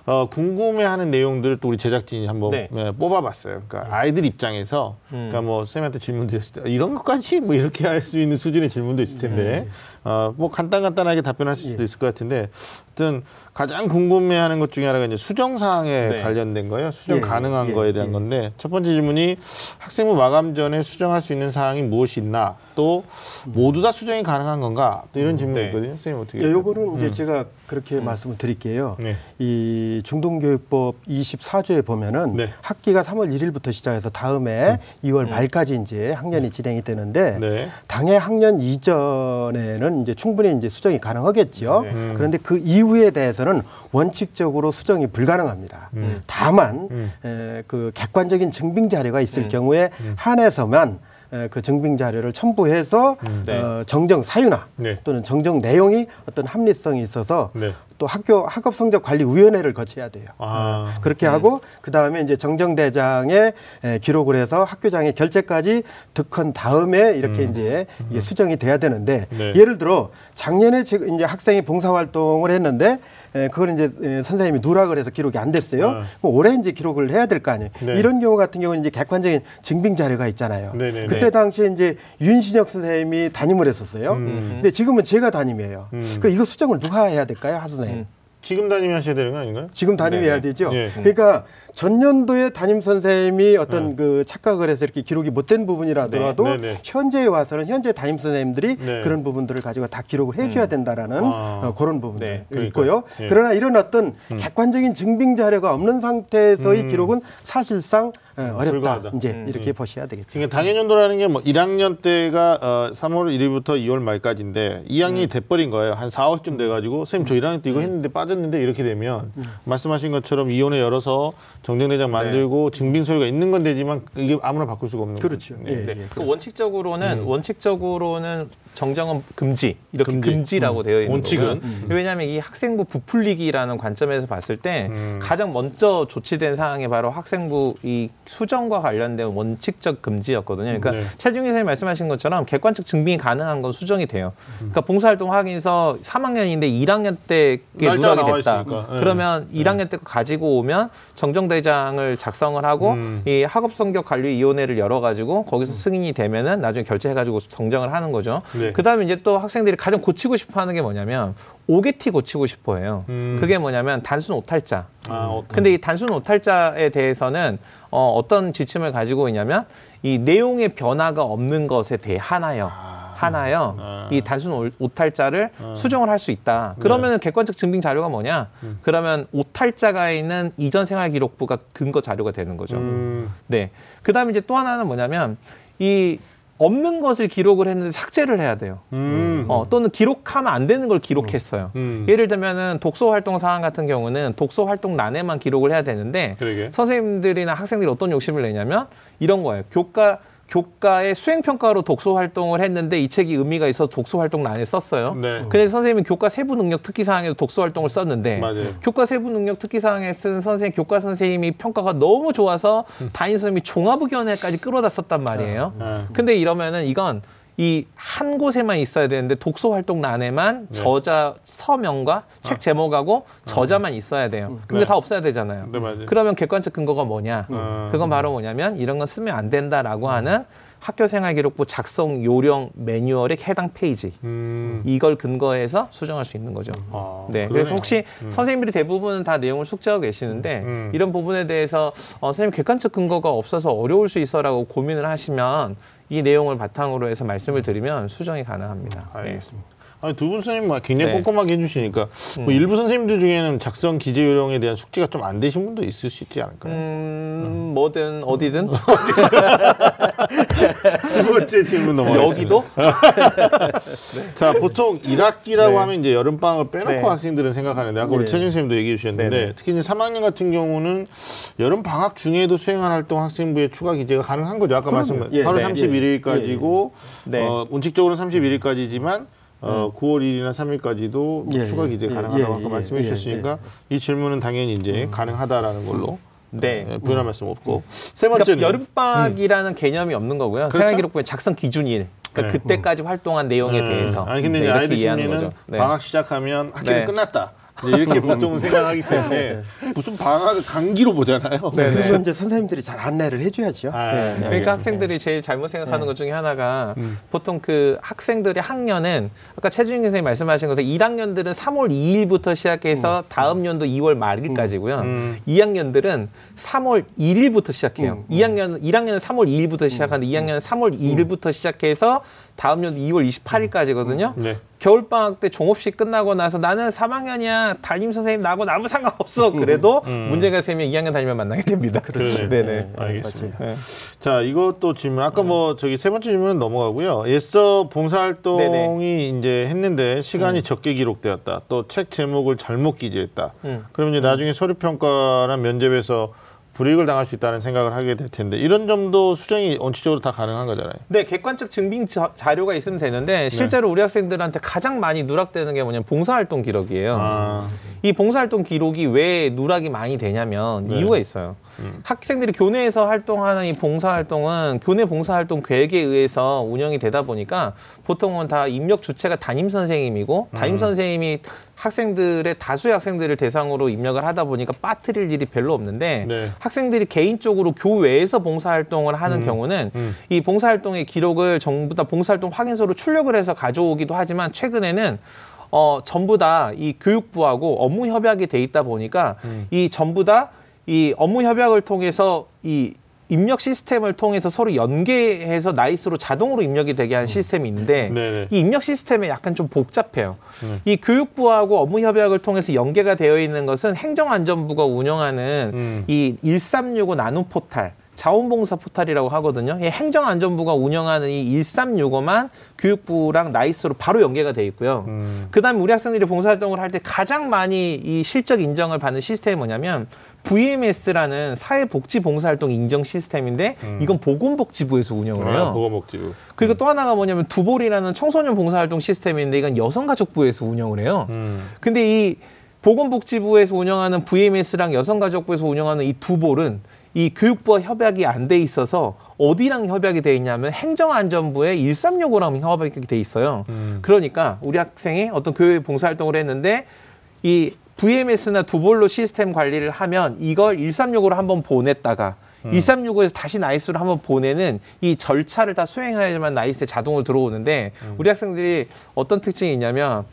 어, 궁금해하는 내용들을 또 우리 제작진이 한번 네. 예, 뽑아봤어요. 그러니까 아이들 입장에서, 그러니까 뭐 쌤한테 질문 드렸을 때 이런 것까지 뭐 이렇게 할 수 있는 수준의 질문도 있을 텐데, 어, 뭐 간단 간단하게 답변할 수도 있을 것 같은데, 하여튼 가장 궁금해하는 것 중에 하나가 이제 수정 사항에 네. 관련된 거예요. 수정 예, 가능한 예, 거에 대한 예. 건데, 첫 번째 질문이 학생부 마감 전에 수정할 수 있는 사항이 무엇이 있나, 또 모두 다 수정이 가능한 건가, 또 이런 질문이 네. 있거든요. 선생님 어떻게? 예, 요거는 이제 제가 그렇게 말씀을 드릴게요. 네. 이 중등교육법 24조에 보면은 네. 학기가 3월 1일부터 시작해서 다음해 2월 말까지 이제 학년이 진행이 되는데 네. 당해 학년 이전에는 이제 충분히 이제 수정이 가능하겠죠. 네. 음. 그런데 그 이후에 대해서 는 원칙적으로 수정이 불가능합니다. 다만 음. 에, 그 객관적인 증빙 자료가 있을 음. 경우에 한해서만 에, 그 증빙 자료를 첨부해서 네. 어, 정정 사유나 네. 또는 정정 내용이 어떤 합리성이 있어서 네. 또 학교 학업 성적 관리 위원회를 거쳐야 돼요. 아. 어, 그렇게 하고 그 다음에 이제 정정대장에 에, 기록을 해서 학교장의 결재까지 득한 다음에 이렇게 이제 이게 수정이 돼야 되는데 네. 예를 들어 작년에 이제 학생이 봉사활동을 했는데 에, 그걸 이제 에, 선생님이 누락을 해서 기록이 안 됐어요. 네. 그럼 올해 이제 기록을 해야 될 거 아니에요. 네. 이런 경우 같은 경우는 이제 객관적인 증빙 자료가 있잖아요. 네네네. 그때 당시에 이제 윤신혁 선생님이 담임을 했었어요. 음. 근데 지금은 제가 담임이에요. 음. 그 이거 수정을 누가 해야 될까요, 하 선생님? 음. 지금 담임이 하셔야 되는 거 아닌가요? 지금 담임해야 네네. 되죠. 예. 그러니까 전년도에 담임 선생님이 어떤 그 착각을 해서 이렇게 기록이 못된 부분이라더라도 네, 네, 네. 현재에 와서는 현재 담임 선생님들이 네. 그런 부분들을 가지고 다 기록을 해줘야 된다라는 아. 어, 그런 부분들 네, 이 그러니까요. 있고요. 예. 그러나 이런 어떤 객관적인 증빙 자료가 없는 상태에서의 음. 기록은 사실상 어, 어렵다. 불가하다. 이제 음. 이렇게 보셔야 되겠죠. 그러니까 당해년도라는 게 뭐 1학년 때가 어, 3월 1일부터 2월 말까지인데 2학년이 돼버린 거예요. 한 4, 5쯤 돼가지고 선생님 저 1학년 때 이거 했는데 빠졌는데 이렇게 되면 말씀하신 것처럼 위원회 열어서 정정대장 만들고 증빙 서류가 있는 건 되지만 이게 아무나 바꿀 수가 없는 그렇죠. 거죠. 예. 네. 네. 그 원칙적으로는 음. 원칙적으로는 정정은 금지 이렇게 금지. 라고 되어 있는 원칙은? 거고요. 왜냐하면 이 학생부 부풀리기라는 관점에서 봤을 때 음. 가장 먼저 조치된 사항이 바로 학생부 이 수정과 관련된 원칙적 금지였거든요. 그러니까 네. 최중희 선생님 말씀하신 것처럼 객관적 증빙이 가능한 건 수정이 돼요. 그러니까 봉사활동 확인서 3학년인데 1학년 때 누락이 됐다. 네. 그러면 1학년 때거 가지고 오면 정정대장을 작성을 하고 음. 이 학업 성적 관리 위원회를 열어 가지고 거기서 승인이 되면은 나중에 결제해 가지고 정정을 하는 거죠. 네. 그다음에 이제 또 학생들이 가장 고치고 싶어 하는 게 뭐냐면 오게티 고치고 싶어 해요. 음. 그게 뭐냐면 단순 오탈자. 아, 어, 근데 이 단순 오탈자에 대해서는 어, 어떤 지침을 가지고 있냐면 이 내용의 변화가 없는 것에 대해 하나요. 하나요. 아. 이 단순 오- 오탈자를 수정을 할 수 있다. 네. 그러면은 객관적 증빙 자료가 뭐냐? 음. 그러면 오탈자가 있는 이전 생활 기록부가 근거 자료가 되는 거죠. 음, 네. 그다음에 이제 또 하나는 뭐냐면 이 없는 것을 기록을 했는데 삭제를 해야 돼요. 음, 어, 또는 기록하면 안 되는 걸 기록했어요. 음. 예를 들면은 독서 활동 사항 같은 경우는 독서 활동란에만 기록을 해야 되는데 그러게. 선생님들이나 학생들이 어떤 욕심을 내냐면 이런 거예요. 교과 교과의 수행 평가로 독서 활동을 했는데 이 책이 의미가 있어서 독서 활동란에 썼어요. 네. 근데 선생님은 교과 세부 능력 특기 사항에도 독서 활동을 썼는데 맞아요. 교과 세부 능력 특기 사항에 쓴 선생 교과 선생님이 평가가 너무 좋아서 담임 선생님이 종합 의견회까지 끌어다 썼단 말이에요. 아. 근데 이러면은 이건 이 한 곳에만 있어야 되는데 독서 활동란에만 네. 저자 서명과 책 제목하고 저자만 있어야 돼요. 근데 네. 다 없어야 되잖아요. 네, 맞아요. 그러면 객관적 근거가 뭐냐? 음. 그건 바로 뭐냐면 이런 건 쓰면 안 된다라고 하는 학교생활기록부 작성 요령 매뉴얼의 해당 페이지. 음. 이걸 근거해서 수정할 수 있는 거죠. 아, 네, 그러네요. 그래서 혹시 선생님들이 대부분은 다 내용을 숙지하고 계시는데 음. 이런 부분에 대해서 어, 선생님 객관적 근거가 없어서 어려울 수 있어라고 고민을 하시면 이 내용을 바탕으로 해서 말씀을 드리면 수정이 가능합니다. 네. 알겠습니다. 아니, 두 분 선생님 막 굉장히 네. 꼼꼼하게 해주시니까 뭐 일부 선생님들 중에는 작성 기재 요령에 대한 숙지가 좀 안 되신 분도 있을 수 있지 않을까요? 음, 뭐든 어디든 [LAUGHS] 두 번째 질문 넘어가겠습니다. 여기도 [LAUGHS] 자 보통 1학기라고 네. 하면 이제 여름 방학을 빼놓고 네. 학생들은 생각하는데 아까 우리 네. 최진 선생님도 얘기해 주셨는데 네, 네. 특히 이제 3학년 같은 경우는 여름 방학 중에도 수행한 활동 학생부의 추가 기재가 가능한 거죠. 아까 말씀 예, 8월 네. 31일까지고 네. 어, 원칙적으로는 31일까지지만 어, 9월 1일이나 3일까지도 뭐 예, 추가 기재 예, 가능하다고 예, 아까 예, 말씀해 예, 주셨으니까 이 질문은 당연히 이제 가능하다라는 걸로 네. 예, 부연할 말씀 없고 세 그러니까 번째는 여름방학이라는 개념이 없는 거고요. 그렇죠? 생활기록부의 작성 기준일. 그러니까 네. 그때까지 활동한 내용에 음. 대해서. 아니 근데 네, 이제 아이들 심리는 거죠. 네. 방학 시작하면 학기는 네. 끝났다. 이렇게 보통 생각하기 때문에 무슨 방학을 강기로 보잖아요. 네, 네. 그래서 이제 선생님들이 잘 안내를 해줘야죠. 아, 네. 알겠습니다. 그러니까 학생들이 제일 잘못 생각하는 것 중에 하나가 음. 보통 그 학생들의 학년은 아까 최준희 선생님 말씀하신 것처럼 1학년들은 3월 2일부터 시작해서 다음 연도 2월 말일까지고요. 음. 2학년들은 3월 1일부터 시작해요. 2학년 1학년은 3월 2일부터 시작하는데 2학년은 3월 2일부터 시작해서 다음 연도 2월 28일까지거든요. 네. 겨울 방학 때 종업식 끝나고 나서 나는 3학년이야 담임 선생님 나하고 아무 상관없어. 그래도 문제가 생기면 2학년 담임을 만나게 됩니다. 그러네. 네 네. 알겠습니다. 네. 자, 이것도 질문. 아까 뭐 저기 세 번째 질문은 넘어가고요. 애써 봉사활동이 네네. 이제 했는데 시간이 적게 기록되었다. 또 책 제목을 잘못 기재했다. 음. 그러면 이제 나중에 서류 평가나 면접에서 불이익을 당할 수 있다는 생각을 하게 될 텐데 이런 점도 수정이 원칙적으로 다 가능한 거잖아요. 네, 객관적 증빙 자, 자료가 있으면 네. 되는데 실제로 우리 학생들한테 가장 많이 누락되는 게 뭐냐면 봉사활동 기록이에요. 아, 이 봉사활동 기록이 왜 누락이 많이 되냐면 네. 이유가 있어요. 학생들이 교내에서 활동하는 이 봉사활동은 교내 봉사활동 계획에 의해서 운영이 되다 보니까 보통은 다 입력 주체가 담임 선생님이고 음. 담임 선생님이 학생들의 다수의 학생들을 대상으로 입력을 하다 보니까 빠뜨릴 일이 별로 없는데 네. 학생들이 개인적으로 교외에서 봉사활동을 하는 음. 경우는 이 봉사활동의 기록을 전부 다 봉사활동 확인서로 출력을 해서 가져오기도 하지만 최근에는 어, 전부 다 이 교육부하고 업무 협약이 돼 있다 보니까 음. 이 전부 다 이 업무 협약을 통해서 이 입력 시스템을 통해서 서로 연계해서 나이스로 자동으로 입력이 되게 한 시스템이 있는데 음. 네네. 이 입력 시스템이 약간 좀 복잡해요. 네. 이 교육부하고 업무 협약을 통해서 연계가 되어 있는 것은 행정안전부가 운영하는 음. 이1365 나눔 포탈 자원봉사 포탈이라고 하거든요. 이 행정안전부가 운영하는 이 1365만 교육부랑 나이스로 바로 연계가 돼 있고요. 음. 그다음에 우리 학생들이 봉사활동을 할 때 가장 많이 이 실적 인정을 받는 시스템이 뭐냐면 VMS라는 사회복지봉사활동 인정 시스템인데 이건 보건복지부에서 운영을 해요. 아, 보건복지부. 그리고 또 하나가 뭐냐면 DOVOL이라는 청소년 봉사활동 시스템인데 이건 여성가족부에서 운영을 해요. 음. 근데 이 보건복지부에서 운영하는 VMS랑 여성가족부에서 운영하는 이 DOVOL은 이 교육부와 협약이 안 돼 있어서 어디랑 협약이 돼 있냐면 행정안전부의 1365랑 협약이 돼 있어요. 음. 그러니까 우리 학생이 어떤 교회 봉사활동을 했는데 이 VMS나 DOVOL로 시스템 관리를 하면 이걸 1365로 한번 보냈다가 1365에서 다시 나이스로 한번 보내는 이 절차를 다 수행해야지만 나이스에 자동으로 들어오는데 우리 학생들이 어떤 특징이 있냐면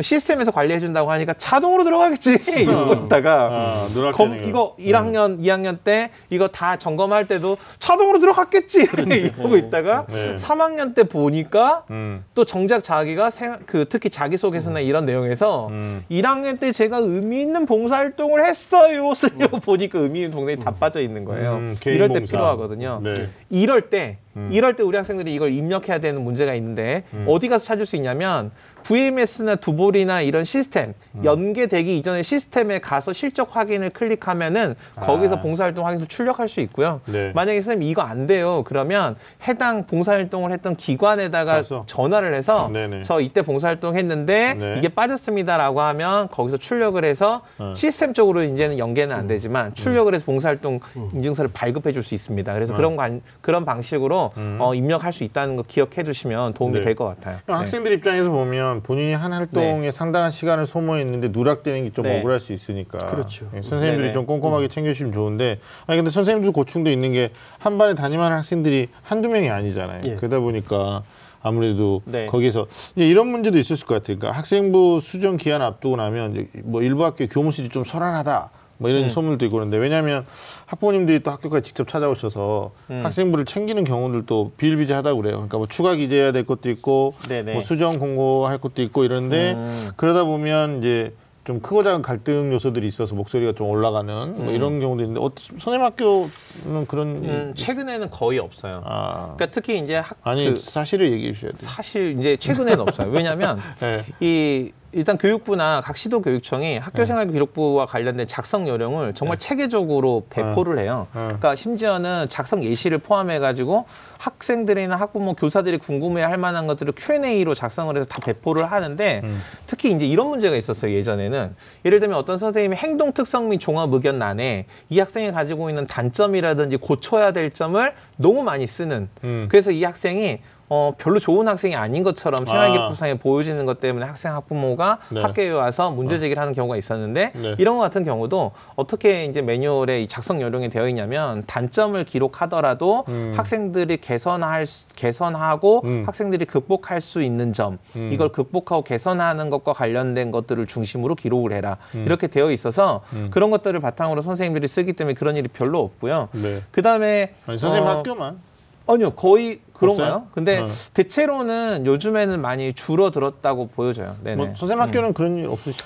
시스템에서 관리해 준다고 하니까 자동으로 들어가겠지. [LAUGHS] 이러고 있다가 아, 검, 거. 이거 1학년, 2학년 때 이거 다 점검할 때도 자동으로 들어갔겠지. [LAUGHS] 이러고 있다가 네. 3학년 때 보니까 음. 또 정작 자기가 생, 그 특히 자기소개서나 이런 내용에서 음. 1학년 때 제가 의미 있는 봉사활동을 했어요. 쓰려고 보니까 의미 있는 봉사가 다 빠져 있는 거예요. 이럴 때. 필요하거든요. 네. 이럴 때 이럴 때 우리 학생들이 이걸 입력해야 되는 문제가 있는데 어디 가서 찾을 수 있냐면 VMS나 두볼이나 이런 시스템 연계되기 이전에 시스템에 가서 실적 확인을 클릭하면은 거기서 아. 봉사활동 확인서 출력할 수 있고요. 네. 만약에 선생님 이거 안 돼요. 그러면 해당 봉사활동을 했던 기관에다가 가서. 전화를 해서 네네. 저 이때 봉사활동 했는데 네. 이게 빠졌습니다라고 하면 거기서 출력을 해서 어. 시스템적으로 이제는 연계는 안 되지만 출력을 해서 봉사활동 음. 인증서를 발급해 줄 수 있습니다. 그래서 그런 관, 그런 방식으로 어, 입력할 수 있다는 거 기억해 두시면 도움이 음. 네. 될것 같아요. 그러니까 학생들 입장에서 보면 본인이 한 활동에 상당한 시간을 소모했는데 누락되는 게좀 네. 억울할 수 있으니까 그렇죠. 예, 선생님들이 네네. 좀 꼼꼼하게 챙겨주시면 좋은데 아니 근데 선생님들 고충도 있는 게 한 반에 담임하는 학생들이 한두 명이 아니잖아요. 예. 그러다 보니까 아무래도 네. 거기서 이런 문제도 있었을 것 같아요. 그러니까 학생부 수정 기한 앞두고 나면 이제 뭐 일부 학교 교무실이 좀 소란하다. 뭐 음. 이런 소문도 있고 그런데 왜냐하면 학부모님들이 또 학교까지 직접 찾아오셔서 음. 학생부를 챙기는 경우들도 비일비재하다고 그래요. 그러니까 뭐 추가 기재해야 될 것도 있고 네네. 뭐 수정 공고할 것도 있고 이러는데 음. 그러다 보면 이제 좀 크고 작은 갈등 요소들이 있어서 목소리가 좀 올라가는 뭐 이런 경우도 있는데 어, 선생님 학교는 그런 음, 최근에는 거의 없어요. 아 그러니까 특히 이제 학, 아니 그 사실을 얘기해 주셔야 돼요. 사실 이제 최근에는 없어요. 왜냐하면 [LAUGHS] 네. 이 일단 교육부나 각 시도 교육청이 학교생활 기록부와 관련된 작성 요령을 정말 체계적으로 배포를 해요. 네. 그러니까 심지어는 작성 예시를 포함해 가지고 학생들이나 학부모 교사들이 궁금해할 만한 것들을 Q&A로 작성을 해서 다 배포를 하는데 음. 특히 이제 이런 문제가 있었어요 예전에는 예를 들면 어떤 선생님이 행동 특성 및 종합 의견란에 이 학생이 가지고 있는 단점이라든지 고쳐야 될 점을 너무 많이 쓰는 음. 그래서 이 학생이 어, 별로 좋은 학생이 아닌 것처럼 생활기록부상에 아. 보여지는 것 때문에 학생 학부모가 네. 학교에 와서 문제 제기를 하는 경우가 있었는데 네. 이런 것 같은 경우도 어떻게 이제 매뉴얼에 이 작성 요령이 되어 있냐면 단점을 기록하더라도 음. 학생들이 개선할 수- 개선하고 음. 학생들이 극복할 수 있는 점 음. 이걸 극복하고 개선하는 것과 관련된 것들을 중심으로 기록을 해라 음. 이렇게 되어 있어서 그런 것들을 바탕으로 선생님들이 쓰기 때문에 그런 일이 별로 없고요. 네. 그 다음에 아니 선생님 어, 학교만 아니요, 거의 그런가요? 없어요? 근데 어. 대체로는 요즘에는 많이 줄어들었다고 보여져요. 네네. 뭐 선생님 학교는 그런 일 없으시죠?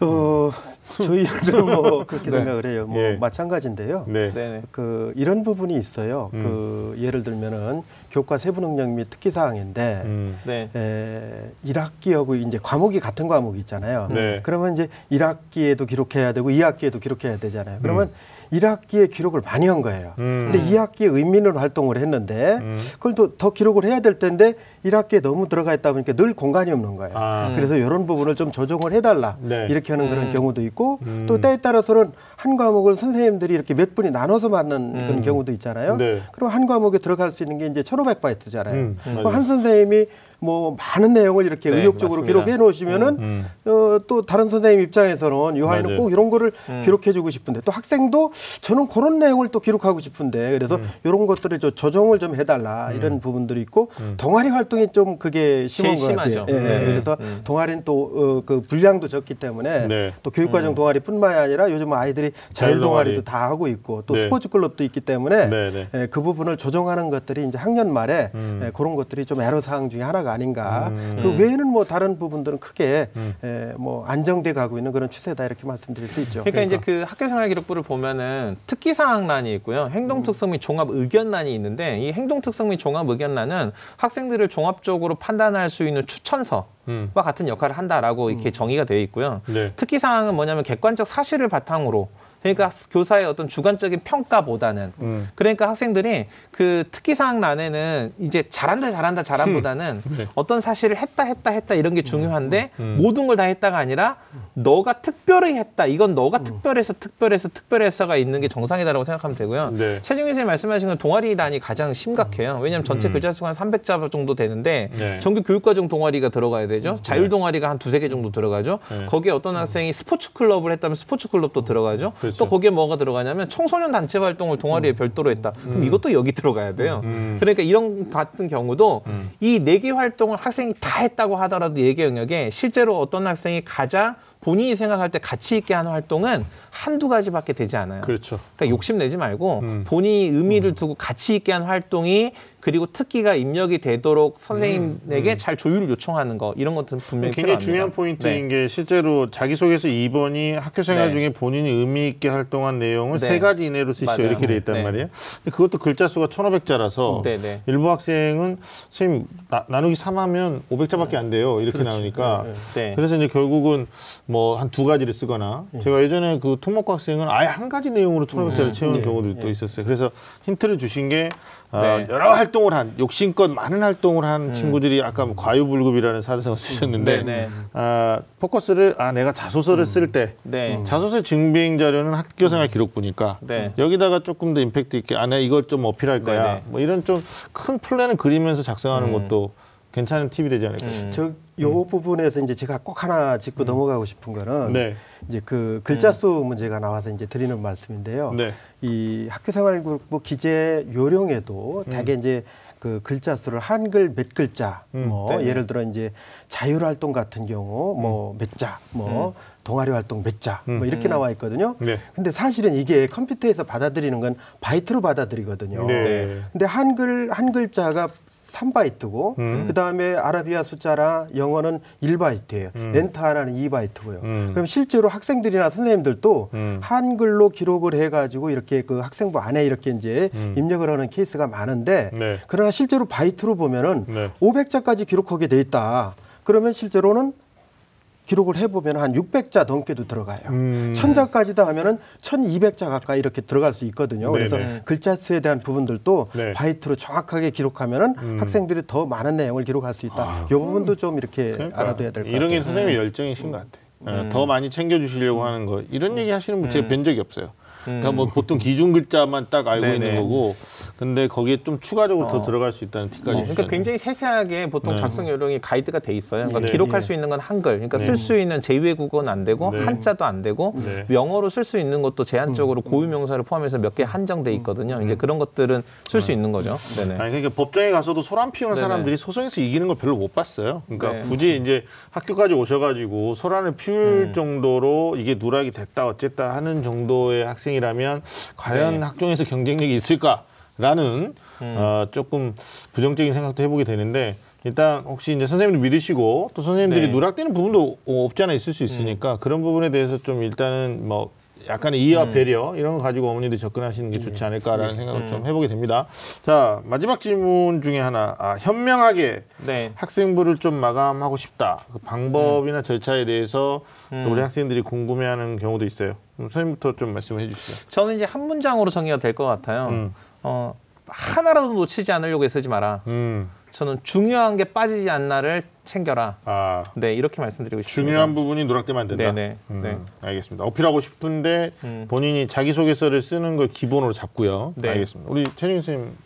어, 저희도 뭐 [LAUGHS] 그렇게 네. 생각을 해요. 뭐 예. 마찬가지인데요. 네. 네네. 그 이런 부분이 있어요. 음. 그 예를 들면은 교과 세부 능력 및 특기 사항인데 음. 네. 에, 1학기하고 이제 과목이 같은 과목이 있잖아요. 네. 그러면 이제 1학기에도 기록해야 되고 2학기에도 기록해야 되잖아요. 그러면 음. 1학기에 기록을 많이 한 거예요. 음. 근데 2학기에 의민으로 활동을 했는데 음. 그걸 또 더 기록을 해야 될 텐데 1학기에 너무 들어가 있다 보니까 늘 공간이 없는 거예요. 아. 그래서 이런 부분을 좀 조정을 해달라 네. 이렇게 하는 그런 음. 경우도 있고 음. 또 때에 따라서는 한 과목을 선생님들이 이렇게 몇 분이 나눠서 맞는 그런 경우도 있잖아요. 네. 그럼 한 과목에 들어갈 수 있는 게 이제 1,500바이트잖아요. 음, 그럼 맞아요. 한 선생님이 뭐 많은 내용을 이렇게 네, 의욕적으로 맞습니다. 기록해 놓으시면은 음. 어, 또 다른 선생님 입장에서는 맞아요. 꼭 이런 거를 음. 기록해 주고 싶은데 또 학생도 저는 그런 내용을 또 기록하고 싶은데 그래서 음. 이런 것들을 좀 조정을 좀 해달라 이런 부분들이 있고 동아리 활동이 좀 그게 심한 것 같아요. 심하죠. 예, 네. 그래서 음. 동아리는 또그 분량도 적기 때문에 네. 또 교육과정 동아리뿐만이 아니라 요즘 아이들이 자율 동아리도. 다 하고 있고 또 네. 스포츠 클럽도 있기 때문에 네, 네. 예, 그 부분을 조정하는 것들이 이제 학년 말에 음. 예, 그런 것들이 좀 애로 사항 중에 하나가 아닌가. 음. 그 외에는 뭐 다른 부분들은 크게 음. 예, 뭐 안정돼 가고 있는 그런 추세다 이렇게 말씀드릴 수 있죠. 그러니까, 이제 그 학교생활 기록부를 보면은 특기 사항란이 있고요, 행동 특성 및 종합 의견란이 있는데 이 행동 특성 및 종합 의견란은 학생들을 종합적으로 판단할 수 있는 추천서와 음. 같은 역할을 한다라고 이렇게 정의가 되어 있고요. 네. 특기 사항은 뭐냐면 객관적 사실을 바탕으로 그러니까 교사의 어떤 주관적인 평가보다는 음. 그러니까 학생들이 그 특기 사항란에는 이제 잘한다 잘한다 잘함보다는 네. 어떤 사실을 했다 했다 했다 이런 게 중요한데 음. 모든 걸 다 했다가 아니라 너가 특별히 했다 이건 너가 음. 특별해서 특별해서 특별해서가 있는 게 정상이다라고 생각하면 되고요. 네. 최정희 선생님 말씀하신 건 동아리란이 가장 심각해요. 왜냐하면 전체 글자 수가 한 300자 정도 되는데 음. 네. 정규 교육과정 동아리가 들어가야 되죠. 자율 동아리가 한 두세 개 정도 들어가죠. 네. 거기에 어떤 학생이 스포츠 클럽을 했다면 스포츠 클럽도 들어가죠. 그렇죠. 또 거기에 뭐가 들어가냐면 청소년 단체 활동을 동아리에 별도로 했다. 그럼 이것도 여기 들어가야 돼요. 음. 그러니까 이런 같은 경우도 이 네 개 활동을 학생이 다 했다고 하더라도 예개 영역에 실제로 어떤 학생이 가장 본인이 생각할 때 가치 있게 하는 활동은 한두 가지밖에 되지 않아요. 그렇죠. 그러니까 욕심 내지 말고 음. 본인이 의미를 두고 가치 있게 한 활동이 그리고 특기가 입력이 되도록 선생님에게 잘 조율을 요청하는 거 이런 것들은 분명히 음, 굉장히 필요합니다. 중요한 포인트인 네. 게 실제로 자기소개서 2번이 학교생활 네. 중에 본인이 의미 있게 활동한 내용을 네. 세 가지 이내로 쓰시오. 이렇게 돼 있단 네. 말이에요. 그것도 글자 수가 1,500자라서 네, 네. 일부 학생은 선생님 나, 나누기 3하면 500자밖에 안 돼요. 이렇게 나오니까 네. 그래서 이제 결국은 뭐 한 두 가지를 쓰거나 제가 예전에 그 특목고 학생은 아예 한 가지 내용으로 1,500자를 채우는 네. 경우도 또 있었어요. 그래서 힌트를 주신 게 아, 네. 여러 활동 을 한 욕심껏 많은 활동을 한 친구들이 아까 뭐 과유불급이라는 사전을 쓰셨는데 네, 네. 아, 포커스를 아 내가 자소서를 쓸때 네. 자소서 증빙 자료는 학교생활 기록부니까 네. 여기다가 조금 더 임팩트 있게 아 내가 이걸 좀 어필할 거야 네, 네. 뭐 이런 좀 큰 플랜을 그리면서 작성하는 것도 괜찮은 팁이 되지 않을까 음. 저 요 부분에서 이제 제가 꼭 하나 짚고 넘어가고 싶은 거는 네. 이제 그 글자 수 문제가 나와서 이제 드리는 말씀인데요. 네. 이 학교생활국부 기재 요령에도 대개 이제 그 글자 수를 한글 몇 글자 음, 뭐 네네. 예를 들어 이제 자율 활동 같은 경우 뭐 몇 자, 뭐 동아리 활동 몇 자, 뭐 이렇게 나와 있거든요. 네. 근데 사실은 이게 컴퓨터에서 받아들이는 건 바이트로 받아들이거든요. 네. 근데 한글 한 글자가 3바이트고 음. 그다음에 아라비아 숫자나 영어는 1바이트예요. 엔터 하나는 2바이트고요. 음. 그럼 실제로 학생들이나 선생님들도 음. 한글로 기록을 해 가지고 이렇게 그 학생부 안에 이렇게 이제 입력을 하는 케이스가 많은데 음. 네. 그러나 실제로 바이트로 보면은 네. 500자까지 기록하게 돼 있다. 그러면 실제로는 기록을 해보면 한 600자 넘게도 들어가요. 음. 1000자까지도 하면은 1200자 가까이 이렇게 들어갈 수 있거든요. 그래서 네네. 글자 수에 대한 부분들도 네. 바이트로 정확하게 기록하면은 음. 학생들이 더 많은 내용을 기록할 수 있다. 이 부분도 좀 이렇게 그러니까 알아둬야 될것 이런 게 같아요. 선생님의 열정이신 것 같아요. 어, 더 많이 챙겨주시려고 하는 거 이런 얘기 하시는 분 제가 뵌 적이 없어요. 그러니까 뭐 보통 기준 글자만 딱 알고 네네. 있는 거고, 근데 거기에 좀 추가적으로 더 어. 들어갈 수 있다는 팁까지 어, 그러니까. 굉장히 세세하게 보통 네. 작성 요령이 가이드가 돼 있어요. 그러니까 네. 기록할 네. 수 있는 건 한글, 그러니까 네. 쓸수 있는 제2외국어는 안 되고 네. 한자도 안 되고 네. 영어로 쓸 수 있는 것도 제한적으로 고유 명사를 포함해서 몇 개 한정돼 있거든요. 이제 그런 것들은 쓸 수 있는 거죠. 네네. 아니 그러니까 법정에 가서도 소란 피우는 네네. 사람들이 소송에서 이기는 걸 별로 못 봤어요. 그러니까 네. 굳이 이제 학교까지 오셔가지고 소란을 피울 음. 정도로 이게 누락이 됐다 어쨌다 하는 정도의 학생 이 라면 과연 네. 학종에서 경쟁력이 있을까라는 음. 어, 조금 부정적인 생각도 해보게 되는데 일단 혹시 이제 선생님들 믿으시고 또 선생님들이 네. 누락되는 부분도 없지 않아 있을 수 있으니까 그런 부분에 대해서 좀 일단은 뭐 약간의 이해와 배려 이런 거 가지고 어머니들 접근하시는 게 좋지 않을까라는 생각을 좀 해보게 됩니다. 자 마지막 질문 중에 하나 아, 현명하게 네. 학생부를 좀 마감하고 싶다. 그 방법이나 절차에 대해서 또 우리 학생들이 궁금해하는 경우도 있어요. 그럼 선생님부터 좀 말씀해 주시죠. 저는 이제 한 문장으로 정리가 될 것 같아요. 음. 어, 하나라도 놓치지 않으려고 애쓰지 마라. 음, 저는 중요한 게 빠지지 않나를 챙겨라. 아 네, 이렇게 말씀드리고 싶습니다. 중요한 부분이 누락되면 안 된다. 네네. 음, 네. 알겠습니다. 어필하고 싶은데 음. 본인이 자기소개서를 쓰는 걸 기본으로 잡고요. 네. 알겠습니다. 우리 최준 선생님.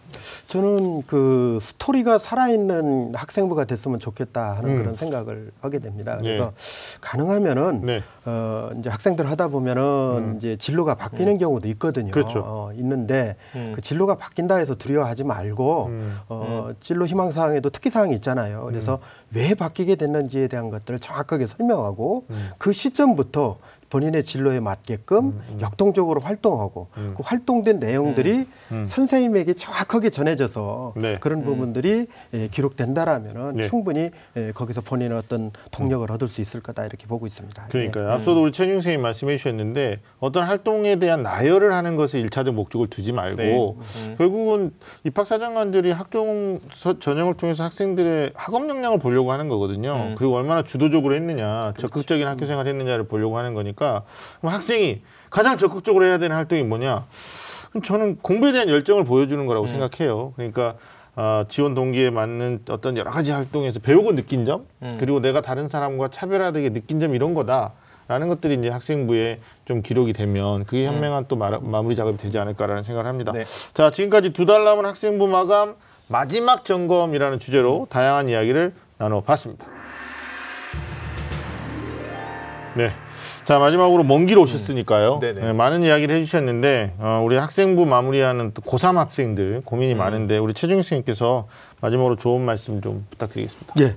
저는 그 스토리가 살아있는 학생부가 됐으면 좋겠다 하는 음. 그런 생각을 하게 됩니다. 네. 그래서 가능하면은 네. 어 이제 학생들 하다 보면은 이제 진로가 바뀌는 경우도 있거든요. 그렇죠. 어, 있는데 음. 그 진로가 바뀐다 해서 두려워하지 말고 음. 어 진로 희망 사항에도 특기 사항이 있잖아요. 그래서 왜 바뀌게 됐는지에 대한 것들을 정확하게 설명하고 음. 그 시점부터 본인의 진로에 맞게끔 역동적으로 활동하고 음. 그 활동된 내용들이 음. 선생님에게 정확하게 전해져서 네. 그런 부분들이 예, 기록된다라면은 네. 충분히 예, 거기서 본인의 어떤 통력을 얻을 수 있을 거다 이렇게 보고 있습니다. 예. 그러니까요. 앞서도 우리 최준 선생님 말씀해 주셨는데 어떤 활동에 대한 나열을 하는 것에 일차적 목적을 두지 말고 네. 음. 결국은 입학 사정관들이 학종 서- 전형을 통해서 학생들의 학업 역량을 보려고 하는 거거든요. 음. 그리고 얼마나 주도적으로 했느냐, 적극적인 학교 생활을 했느냐를 보려고 하는 거니까 그럼 학생이 가장 적극적으로 해야 되는 활동이 뭐냐? 저는 공부에 대한 열정을 보여주는 거라고 음. 생각해요. 그러니까 아, 지원 동기에 맞는 어떤 여러 가지 활동에서 배우고 느낀 점, 음. 그리고 내가 다른 사람과 차별화되게 느낀 점 이런 거다. 라는 것들이 이제 학생부에 좀 기록이 되면 그게 현명한 또 마, 마무리 작업이 되지 않을까라는 생각을 합니다. 네. 자, 지금까지 두 달 남은 학생부 마감 마지막 점검이라는 주제로 다양한 이야기를 나눠봤습니다. 네. 자, 마지막으로 먼 길 오셨으니까요. 음. 네, 많은 이야기를 해주셨는데, 어, 우리 학생부 마무리하는 또 고3 학생들 고민이 음. 많은데, 우리 최중희 선생님께서 마지막으로 좋은 말씀 좀 부탁드리겠습니다. 예.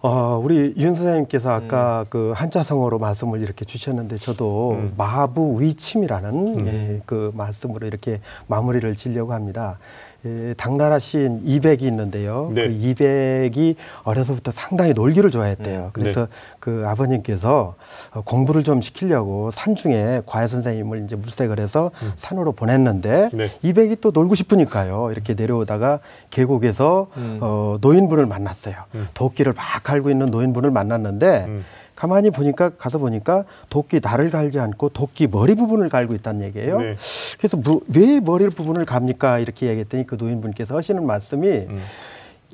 어, 우리 윤 선생님께서 음. 아까 그 한자성어로 말씀을 이렇게 주셨는데 저도 음. 마부위침이라는 예, 그 말씀으로 이렇게 마무리를 지려고 합니다. 예, 당나라 시인 이백이 있는데요. 네. 그 이백이 어려서부터 상당히 놀기를 좋아했대요. 네. 그래서 그 아버님께서 어, 공부를 좀 시키려고 산중에 과외 선생님을 이제 물색을 해서 산으로 보냈는데 네. 이백이 또 놀고 싶으니까요. 이렇게 내려오다가 계곡에서 음. 어, 노인분을 만났어요. 음. 도끼를 막 갈고 있는 노인분을 만났는데 음. 가만히 보니까 가서 보니까 도끼 날을 갈지 않고 도끼 머리 부분을 갈고 있다는 얘기예요. 네. 그래서 무- 왜 머리 부분을 갑니까? 이렇게 얘기했더니 그 노인분께서 하시는 말씀이 음.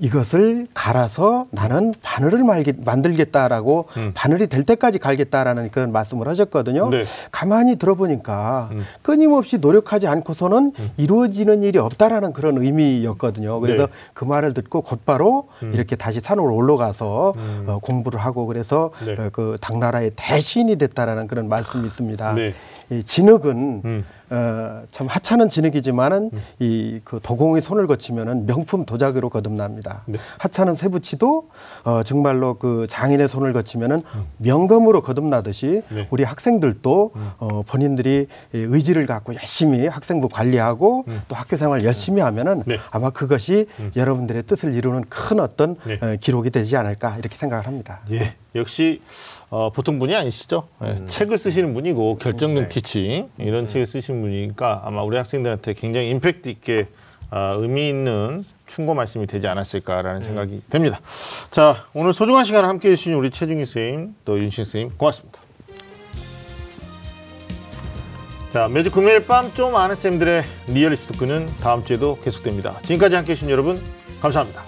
이것을 갈아서 나는 바늘을 말게, 만들겠다라고 음. 바늘이 될 때까지 갈겠다라는 그런 말씀을 하셨거든요. 네. 가만히 들어보니까 음. 끊임없이 노력하지 않고서는 이루어지는 일이 없다라는 그런 의미였거든요. 그래서 네. 그 말을 듣고 곧바로 음. 이렇게 다시 산으로 올라가서 음. 어, 공부를 하고 그래서 네. 어, 그 당나라의 대신이 됐다라는 그런 말씀이 있습니다. 네. 이 진흙은 음. 어, 참 하찮은 진흙이지만은 이그 도공의 손을 거치면은 명품 도자기로 거듭납니다. 네. 하찮은 세부치도 어, 정말로 그 장인의 손을 거치면은 명검으로 거듭나듯이 네. 우리 학생들도 어, 본인들이 이 의지를 갖고 열심히 학생부 관리하고 또 학교 생활 열심히 하면은 네. 아마 그것이 여러분들의 뜻을 이루는 큰 어떤 네. 어, 기록이 되지 않을까 이렇게 생각을 합니다. 예, 역시 어, 보통 분이 아니시죠. 예, 책을 쓰시는 분이고 결정적 네. 티칭 이런 책을 쓰시는 분이니까 아마 우리 학생들한테 굉장히 임팩트 있게 아, 의미 있는 충고 말씀이 되지 않았을까라는 생각이 됩니다. 자, 오늘 소중한 시간을 함께해 주신 우리 최중희 선생님 또 윤신 선생님 고맙습니다. 자, 매주 금요일 밤 좀 아는 쌤들의 리얼리스트 토크는 다음 주에도 계속됩니다. 지금까지 함께해 주신 여러분 감사합니다.